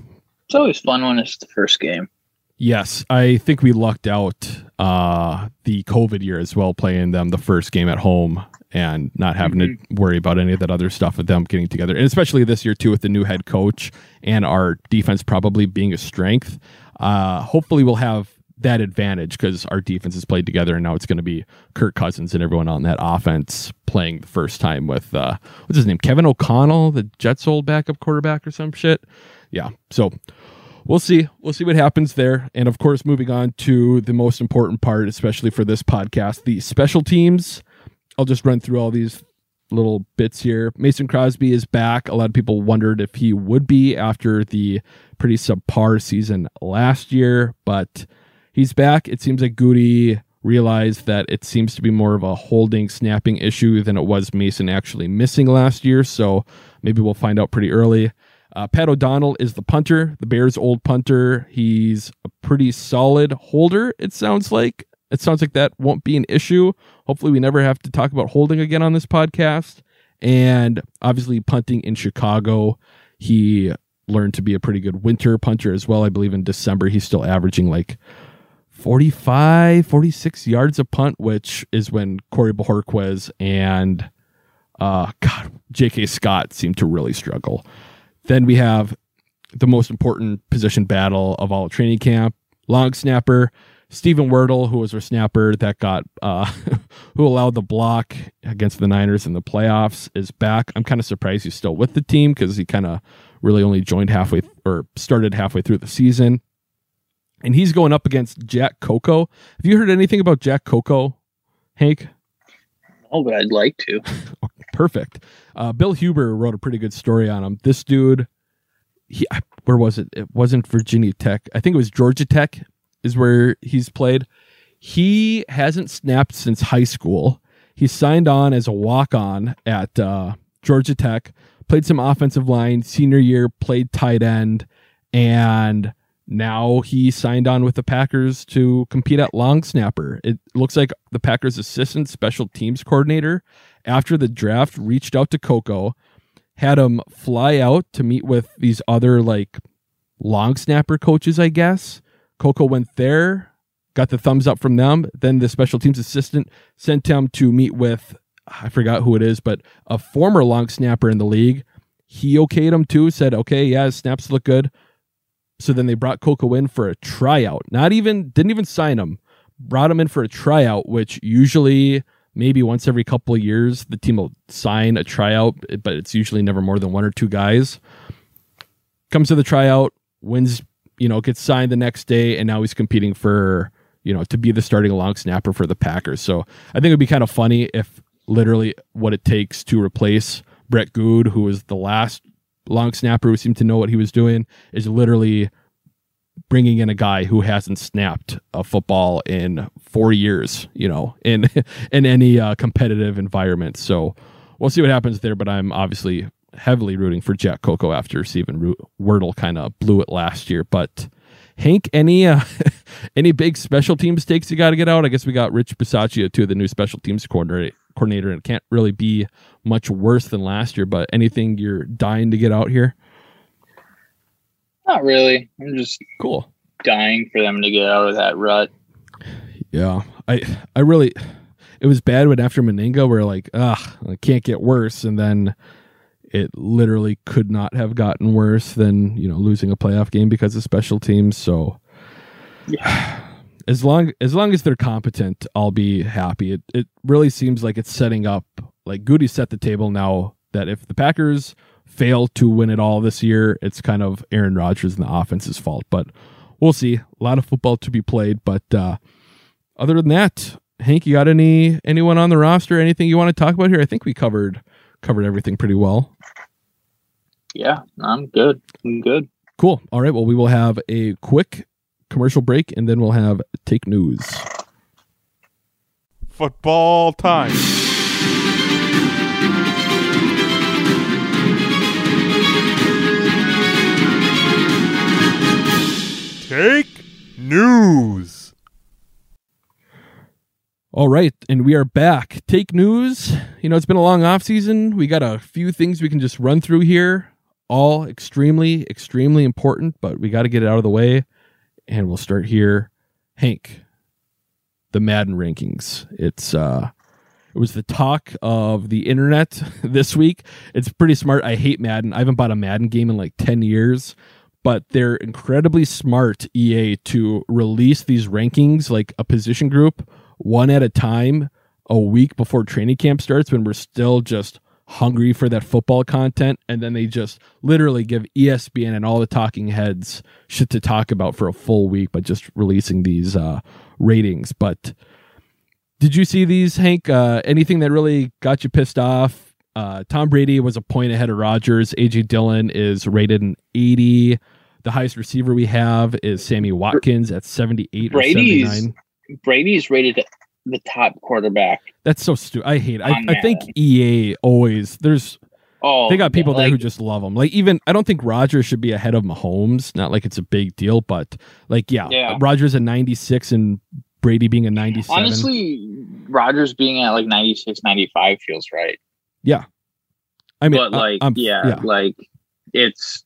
it's always fun when it's the first game. Yes, I think we lucked out uh, the COVID year as well, playing them the first game at home and not having to worry about any of that other stuff with them getting together. And especially this year too, with the new head coach and our defense probably being a strength. Uh, hopefully, we'll have that advantage because our defense has played together, and now it's going to be Kirk Cousins and everyone on that offense playing the first time with uh, what's his name, Kevin O'Connell, the Jets' old backup quarterback or some shit. Yeah, so we'll see. We'll see what happens there. And of course, moving on to the most important part, especially for this podcast, the special teams. I'll just run through all these little bits here. Mason Crosby is back. A lot of people wondered if he would be after the pretty subpar season last year, but he's back. It seems like Gutey realized that it seems to be more of a holding snapping issue than it was Mason actually missing last year. So maybe we'll find out pretty early. Uh, Pat O'Donnell is the punter, the Bears' old punter. He's a pretty solid holder, it sounds like. It sounds like that won't be an issue. Hopefully, we never have to talk about holding again on this podcast. And obviously, punting in Chicago, he learned to be a pretty good winter punter as well. I believe in December, he's still averaging like 45, 46 yards a punt, which is when Corey Bojorquez and uh, God, J.K. Scott seem to really struggle. Then we have the most important position battle of all training camp long snapper. Steven Wirtel, who was our snapper that got uh, who allowed the block against the Niners in the playoffs, is back. I'm kind of surprised he's still with the team because he kind of really only joined halfway th- or started halfway through the season. And he's going up against Jack Coco. Have you heard anything about Jack Coco, Hank? Oh, but I'd like to. Perfect. Uh, Bill Huber wrote a pretty good story on him. This dude, he where was it? It wasn't Virginia Tech. I think it was Georgia Tech is where he's played. He hasn't snapped since high school. He signed on as a walk on at uh, Georgia Tech, played some offensive line, senior year, played tight end, and now he signed on with the Packers to compete at long snapper. It looks like the Packers assistant special teams coordinator after the draft reached out to Coco, had him fly out to meet with these other like long snapper coaches, I guess. Coco went there, got the thumbs up from them. Then the special teams assistant sent him to meet with, I forgot who it is, but a former long snapper in the league. He okayed him too, said, okay, yeah, snaps look good. So then they brought Coco in for a tryout. Not even, didn't even sign him. Brought him in for a tryout, which usually maybe once every couple of years the team will sign a tryout, but it's usually never more than one or two guys. Comes to the tryout, wins, you know, gets signed the next day, and now he's competing for, you know, to be the starting long snapper for the Packers. So I think it would be kind of funny if literally what it takes to replace Brett Goode, who was the last long snapper who seemed to know what he was doing, is literally bringing in a guy who hasn't snapped a football in four years, you know, in in any uh, competitive environment. So we'll see what happens there. But I'm obviously heavily rooting for Jack Coco after Steven Wirtel kind of blew it last year. But Hank, any uh, any big special team mistakes you got to get out? I guess we got Rich Bisaccia too, the new special teams coordinator. Coordinator, and it can't really be much worse than last year. But anything you're dying to get out here? Not really. I'm just cool. Dying for them to get out of that rut. Yeah, I I really it was bad when after Mennenga we're like, ah, it can't get worse, and then it literally could not have gotten worse than you know losing a playoff game because of special teams. So, yeah. as long as long as they're competent, I'll be happy. It it really seems like it's setting up like Gutey set the table now that if the Packers fail to win it all this year, it's kind of Aaron Rodgers and the offense's fault. But we'll see. A lot of football to be played. But uh, other than that, Hank, you got any anyone on the roster? Anything you want to talk about here? I think we covered covered everything pretty well. Yeah, I'm good. I'm good. Cool. All right. Well, we will have a quick commercial break and then we'll have take news. Football time. Take news. All right, and we are back. Take news. You know, it's been a long off season. We got a few things we can just run through here. All extremely, extremely important, but we got to get it out of the way. And we'll start here. Hank, the Madden rankings. It's uh it was the talk of the internet this week. It's pretty smart. I hate Madden. I haven't bought a Madden game in like 10 years but they're incredibly smart EA to release these rankings like a position group one at a time a week before training camp starts when we're still just hungry for that football content and then they just literally give ESPN and all the talking heads shit to talk about for a full week by just releasing these uh ratings but did you see these Hank uh anything that really got you pissed off Uh, Tom Brady was a point ahead of Rodgers. AJ Dillon is rated an 80. The highest receiver we have is Sammy Watkins at 78 or Brady's 79. Brady's rated the top quarterback. That's so stupid. I hate it. I, I think EA always there's Oh, they got people there who just love them. Like even I don't think Rodgers should be ahead of Mahomes. Not like it's a big deal, but like yeah, Yeah. Rodgers a 96 and Brady being a 97. honestly, Rodgers being at like 96, 95 feels right. yeah. I mean, but like, I'm- yeah, like it's,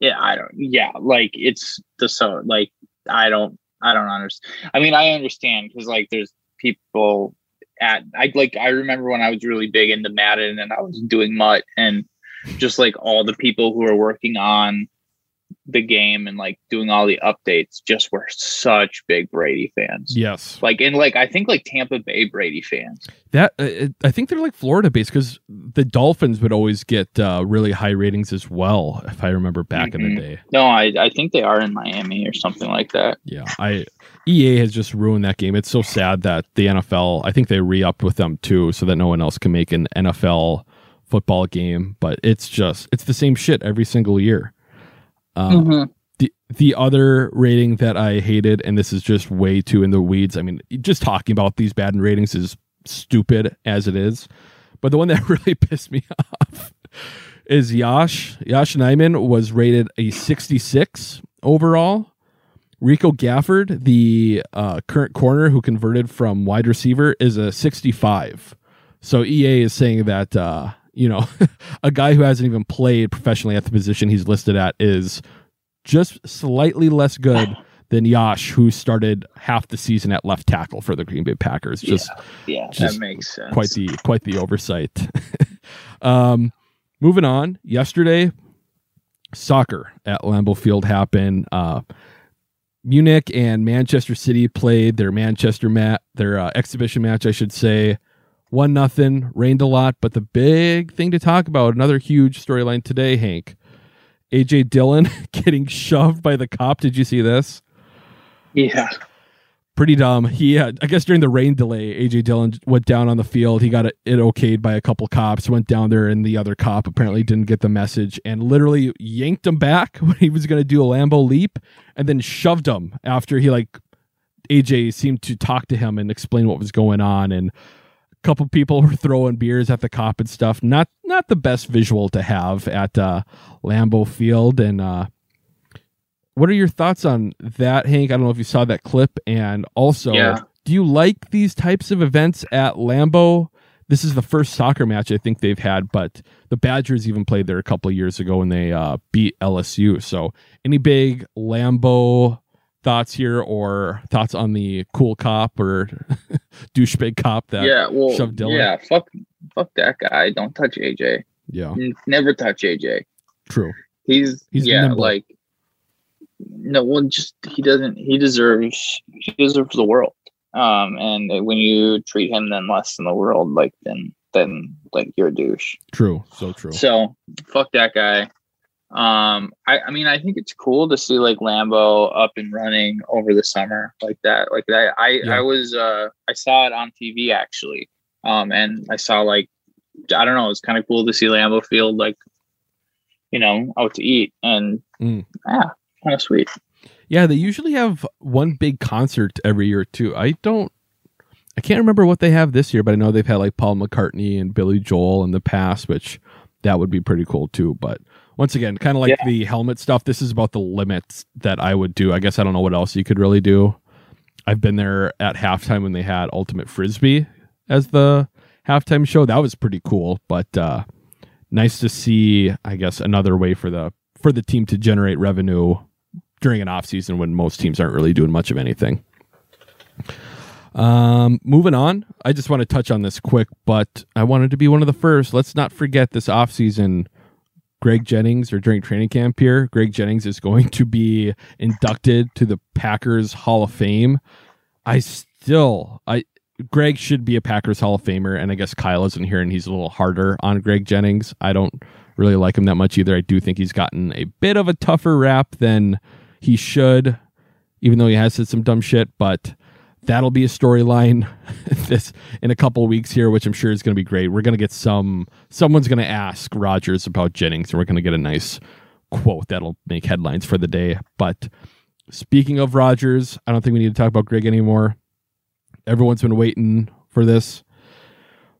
yeah, I don't, yeah, like it's the so, like I don't, I don't understand. I mean, I understand because like there's people at, I like, I remember when I was really big into Madden and I was doing MUT and just like all the people who are working on the game and like doing all the updates just were such big Brady fans. yes. Like, and like, I think like Tampa Bay Brady fans. That uh, I think they're like Florida based because the Dolphins would always get uh, really high ratings as well. If I remember back in the Mhm. day, No, I, I think they are in Miami or something like that. yeah, I EA has just ruined that game. It's so sad that the NFL. I think they re-upped with them too, so that no one else can make an NFL football game. But it's just it's the same shit every single year. Uh, the the other rating that I hated, and this is just way too in the weeds. I mean, just talking about these bad ratings is stupid as it is. But the one that really pissed me off is Yosh. Yosh Nijman was rated a 66 overall. Rico Gafford, the uh, current corner who converted from wide receiver, is a 65. So EA is saying that uh, you know a guy who hasn't even played professionally at the position he's listed at is just slightly less good than Yosh, who started half the season at left tackle for the Green Bay Packers. Just Yeah, Just that makes sense. quite the quite the oversight. um, moving on. Yesterday, soccer at Lambeau Field happened. Uh, Munich and Manchester City played their Manchester mat their uh, exhibition match, I should say. One nothing, rained a lot, but the big thing to talk about, another huge storyline today, Hank. AJ Dillon getting shoved by the cop. Did you see this? Yeah. pretty dumb. He had, I guess during the rain delay, AJ Dillon went down on the field. He got it, it okayed by a couple cops. Went down there, and the other cop apparently didn't get the message and literally yanked him back when he was going to do a Lambeau leap, and then shoved him after he like AJ seemed to talk to him and explain what was going on and. Couple people were throwing beers at the cop and stuff. Not not the best visual to have at uh, Lambeau Field. And uh, what are your thoughts on that, Hank? I don't know if you saw that clip. And also, Yeah. do you like these types of events at Lambeau? This is the first soccer match I think they've had, but the Badgers even played there a couple of years ago when they uh, beat LSU. So, any big Lambeau thoughts here, or thoughts on the cool cop or douchebag cop that yeah. Well, shoved Dillon? yeah. Fuck, fuck that guy. Don't touch AJ. Yeah, Never touch AJ. true. He's, He's yeah, nimble. like no one just he doesn't he deserves he deserves the world. Um, and when you treat him then less than the world, like then then like you're a douche. True. So true. So fuck that guy. Um, I, I mean, I think it's cool to see like Lambeau up and running over the summer like that. Like that, I, Yeah. I was, uh, I saw it on TV actually. Um, and I saw like, I don't know, it's kind of cool to see Lambeau Field like, you know, out to eat and Mm. yeah, kind of sweet. Yeah, they usually have one big concert every year too. I don't I can't remember what they have this year, but I know they've had like Paul McCartney and Billy Joel in the past, which that would be pretty cool too. But once again, kind of like Yeah. the helmet stuff, this is about the limits that I would do. I guess I don't know what else you could really do. I've been there at halftime when they had Ultimate Frisbee as the halftime show. That was pretty cool, but uh nice to see, I guess, another way for the for the team to generate revenue during an off season when most teams aren't really doing much of anything. Um, moving on, I just want to touch on this quick, but I wanted to be one of the first. Let's not forget this off season. Greg Jennings, or during training camp here, Greg Jennings is going to be inducted to the Packers Hall of Fame. I still, I Greg should be a Packers Hall of Famer, and I guess Kyle isn't here, and he's a little harder on Greg Jennings. I don't really like him that much either. I do think he's gotten a bit of a tougher rap than he should, even though he has said some dumb shit. But that'll be a storyline this in a couple weeks here, which I'm sure is going to be great. We're going to get some someone's going to ask Rodgers about Jennings, and we're going to get a nice quote that'll make headlines for the day. But speaking of Rodgers, I don't think we need to talk about Greg anymore. Everyone's been waiting for this.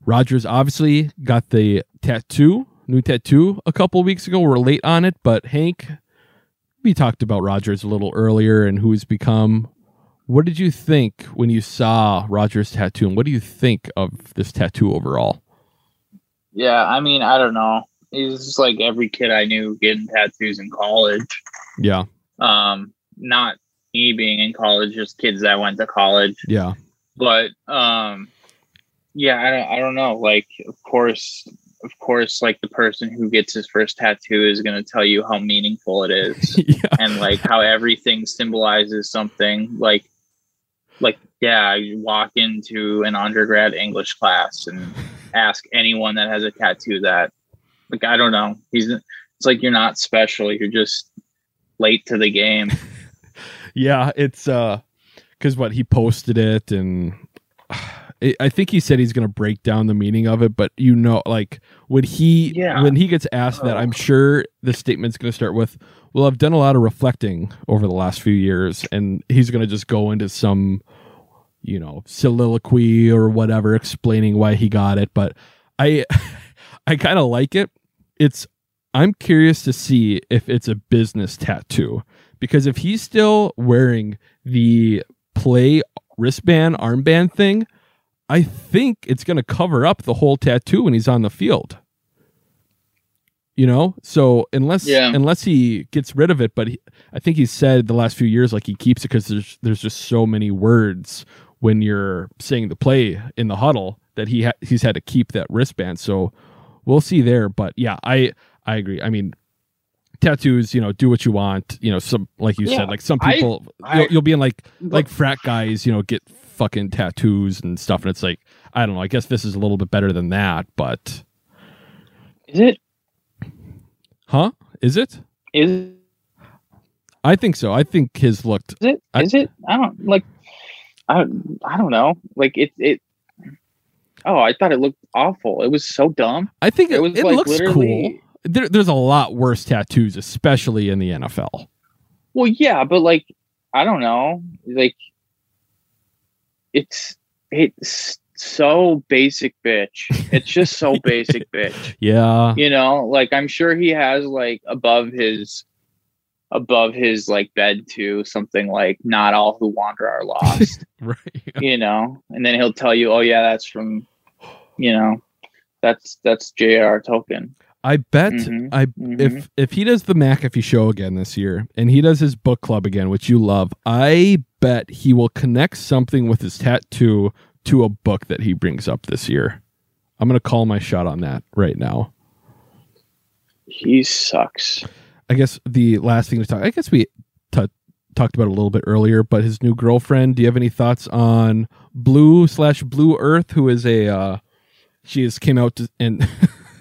Rodgers obviously got the tattoo, new tattoo, a couple weeks ago. We're late on it, but Hank, we talked about Rodgers a little earlier and who he's become. What did you think when you saw Rodgers' tattoo, and what do you think of this tattoo overall? Yeah, I mean, I don't know. He's just like every kid I knew getting tattoos in college. Yeah, Um, not me being in college, just kids that went to college. yeah, But um, yeah, I don't, I don't know. Like, of course, of course, like the person who gets his first tattoo is going to tell you how meaningful it is. yeah, and like how everything symbolizes something like like yeah you walk into an undergrad english class and ask anyone that has a tattoo that like i don't know he's it's like you're not special you're just late to the game yeah. It's uh, because what he posted it, and I think he said he's going to break down the meaning of it. But you know, like when he Yeah. when he gets asked that, I'm oh. sure the statement's going to start with, "Well, I've done a lot of reflecting over the last few years," and he's going to just go into some, you know, soliloquy or whatever, explaining why he got it. But I, I kind of like it. It's I'm curious to see if it's a business tattoo because if he's still wearing the play wristband armband thing, I think it's going to cover up the whole tattoo when he's on the field. You know, so unless Yeah. unless he gets rid of it, but he, I think he said the last few years like he keeps it because there's there's just so many words when you're saying the play in the huddle that he ha- he's had to keep that wristband. So we'll see there. But yeah, I I agree. I mean, tattoos, you know, do what you want. You know, some like you Yeah, said, like some people I- you'll, you'll be in like like frat guys, you know, get fucking tattoos and stuff, and it's like I don't know. I guess this is a little bit better than that, but is it huh? Is it? is I think so. I think his looked. is it I- is it i don't like i i don't know like it it oh i thought it looked awful it was so dumb I think it, It was it like looks cool. There, there's a lot worse tattoos, especially in the NFL. Well, yeah, but like I don't know, like it's it's so basic, bitch. It's just so basic, bitch. Yeah, You know, like I'm sure he has like above his above his like bed too something like not all who wander are lost right. you know and then he'll tell you oh yeah that's from you know that's that's J.R. Tolkien I bet Mhm, I mhm. if if he does the McAfee show again this year and he does his book club again, which you love, I bet he will connect something with his tattoo to a book that he brings up this year. I'm gonna call my shot on that right now. he sucks I guess the last thing to talk. I guess we t- talked about a little bit earlier, but his new girlfriend. Do you have any thoughts on Blue slash Blue Earth, who is a uh, she has came out to, and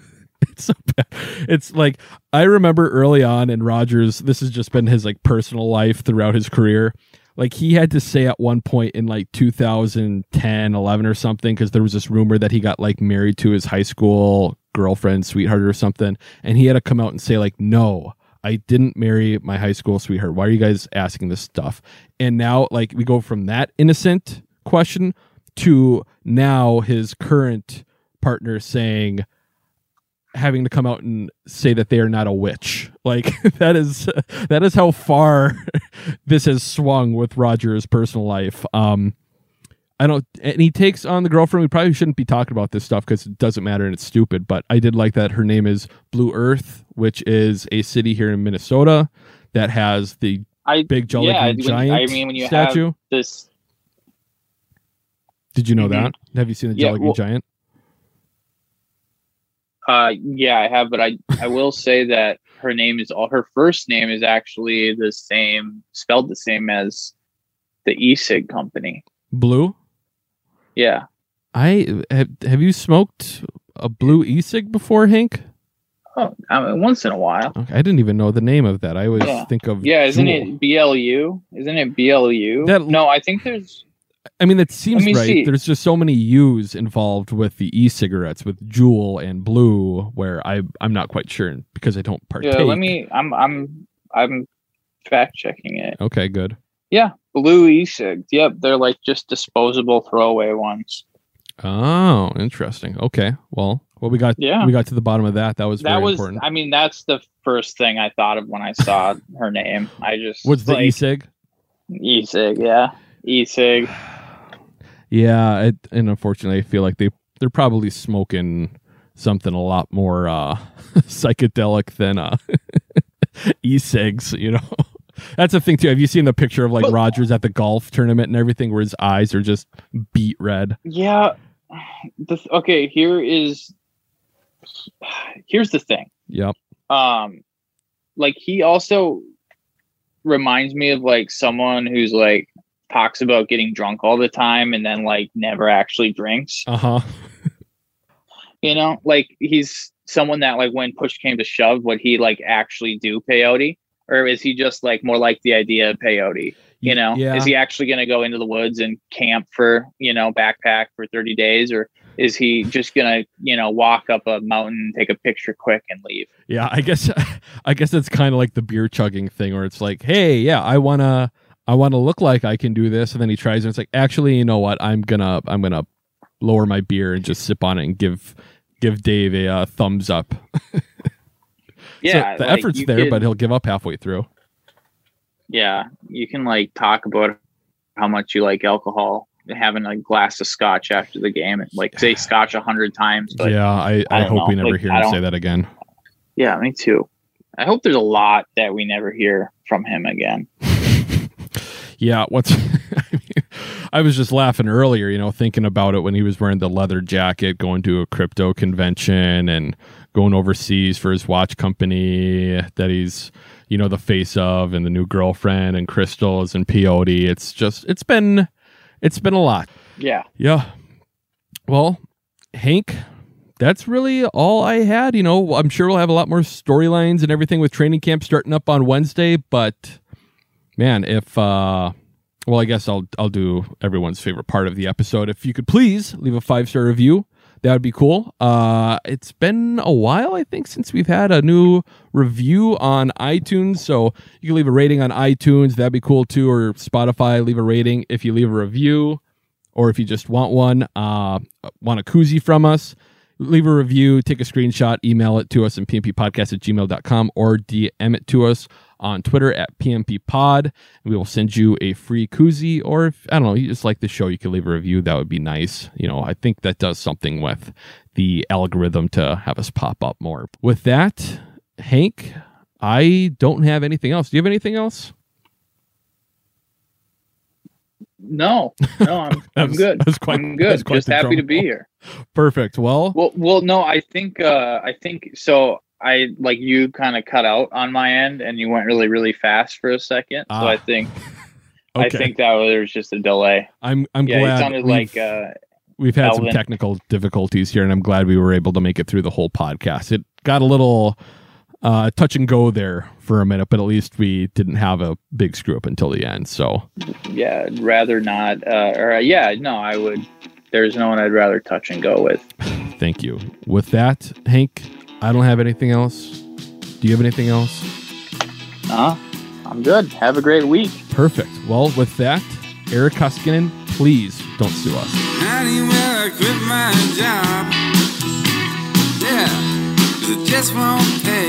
it's so bad. It's like I remember early on in Rodgers. This has just been his like personal life throughout his career. Like he had to say at one point in like 2010, 11 or something, because there was this rumor that he got like married to his high school girlfriend, sweetheart or something, and he had to come out and say like, no. I didn't marry my high school sweetheart. Why are you guys asking this stuff? And now, like, we go from that innocent question to now his current partner saying, having to come out and say that they are not a witch. Like that is that is how far this has swung with Rodgers' personal life. Um, I don't, and he takes on the girlfriend. We probably shouldn't be talking about this stuff because it doesn't matter and it's stupid. But I did like that her name is Blue Earth, which is a city here in Minnesota that has the I big Jolly yeah, Green when- Giant I mean when you statue. this Did you know Mhm. that? Have you seen the Yeah, Jolly Green well- Giant? Uh, yeah, I have, but I I will say that her name is all her first name is actually the same, spelled the same as the e-cig company. Blue. Yeah, I have. Have you smoked a blue e-cig before, Hank? oh, I mean, once in a while. Okay, I didn't even know the name of that. I always Yeah. think of Yeah, isn't Juul. it BLU? Isn't it BLU? That- no, I think there's I mean, that seems right. see. There's just so many U's involved with the e-cigarettes, with Juul and Blue, where I I'm not quite sure because I don't partake. Yeah, let me. I'm I'm I'm fact checking it. Okay, good. Yeah, blue e-cigs. Yep, they're like just disposable throwaway ones. Oh, interesting. Okay, well, well, we got Yeah. we got to the bottom of that. That was That very was. important. I mean, that's the first thing I thought of when I saw her name. I just the like, e-cig? e-cig. Yeah, e-cig. Yeah, it, and unfortunately, I feel like they they're probably smoking something a lot more uh, psychedelic than uh, e-cigs. You know, that's the thing too. Have you seen the picture of like But- Rodgers at the golf tournament and everything, where his eyes are just beat red? Yeah. The, okay, here is. Here's the thing. Yep. um like he also reminds me of like someone who's like talks about getting drunk all the time and then like never actually drinks. Uh huh. you know like he's someone that like when push came to shove would he like actually do peyote? Or is he just like more like the idea of peyote you know? Yeah. is he actually going to go into the woods and camp for you know backpack for 30 days? Or is he just going to you know walk up a mountain take a picture quick and leave? Yeah, I guess I guess it's kind of like the beer chugging thing, where it's like, hey, yeah, I wanna I wanna look like I can do this, and then he tries, and it's like, actually, you know what? I'm gonna I'm gonna lower my beer and just sip on it and give give Dave a uh, thumbs up. yeah so the like, effort's there, could- but he'll give up halfway through. yeah you can like talk about how much you like alcohol having a glass of scotch after the game and like say scotch a hundred times but yeah, I, I I, hope know. we never Like, hear him say that again. yeah me too i hope there's a lot that we never hear from him again Yeah, what's I, mean, I was just laughing earlier, you know, thinking about it when he was wearing the leather jacket, going to a crypto convention and going overseas for his watch company that he's, you know, the face of and the new girlfriend and crystals and peyote. It's just it's been it's been a lot. yeah Yeah. Well, Hank, that's really all I had. You know, I'm sure we'll have a lot more storylines and everything with training camp starting up on Wednesday, but man, if uh well, I guess I'll I'll do everyone's favorite part of the episode. If you could please leave a five-star review, that would be cool. Uh it's been a while I think since we've had a new review on iTunes, so you can leave a rating on iTunes, that'd be cool too or Spotify, leave a rating if you leave a review or if you just want one, uh, want a koozie from us, leave a review, take a screenshot, email it to us at pmpodcast at gmail.com or DM it to us on Twitter at pmpod. And we will send you a free koozie. Or if, I don't know, you just like the show, you can leave a review. That would be nice. You know, I think that does something with the algorithm to have us pop up more. With that, Hank, I don't have anything else. Do you have anything else? no no i'm, I'm was- good that was quite- i'm good quite just happy to be here Perfect. Well, well well no i think uh i think so i like you kind of cut out on my end and you went really really fast for a second so Ah. i think i think that was just a delay I'm I'm yeah glad it sounded we've- like uh we've had some technical difficulties here, and I'm glad we were able to make it through the whole podcast. It got a little uh, touch and go there for a minute, but at least we didn't have a big screw up until the end. So yeah I'd rather not uh or uh, yeah no i would there's no one i'd rather touch and go with thank you. With that, Hank, I don't have anything else. Do you have anything else? uh i'm good have a great week Perfect. Well, with that, Eric Koskinen, please don't sue us. Honey, well, I quit my job. Yeah, 'cause it just won't pay.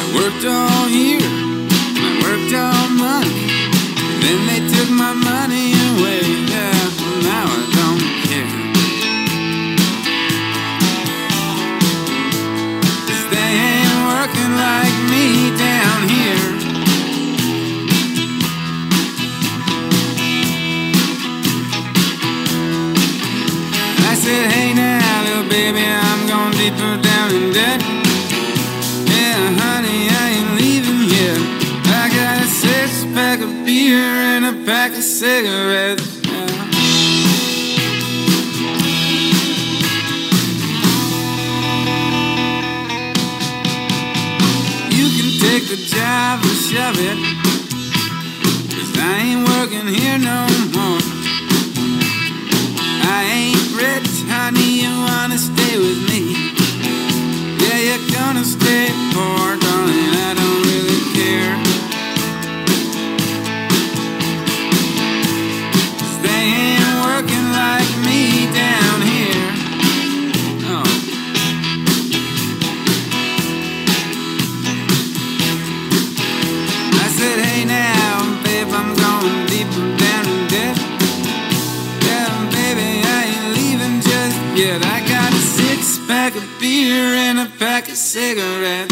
I worked all year, I worked all month. Then they took my money away. Yeah, well, now I working like me down here. I said, hey now, little baby, I'm going deeper down in debt. Yeah, honey, I ain't leaving yet. I got a six pack of beer and a pack of cigarettes. jive or shove it. Cause I ain't working here no more. I ain't rich, honey, you understand. cigarette.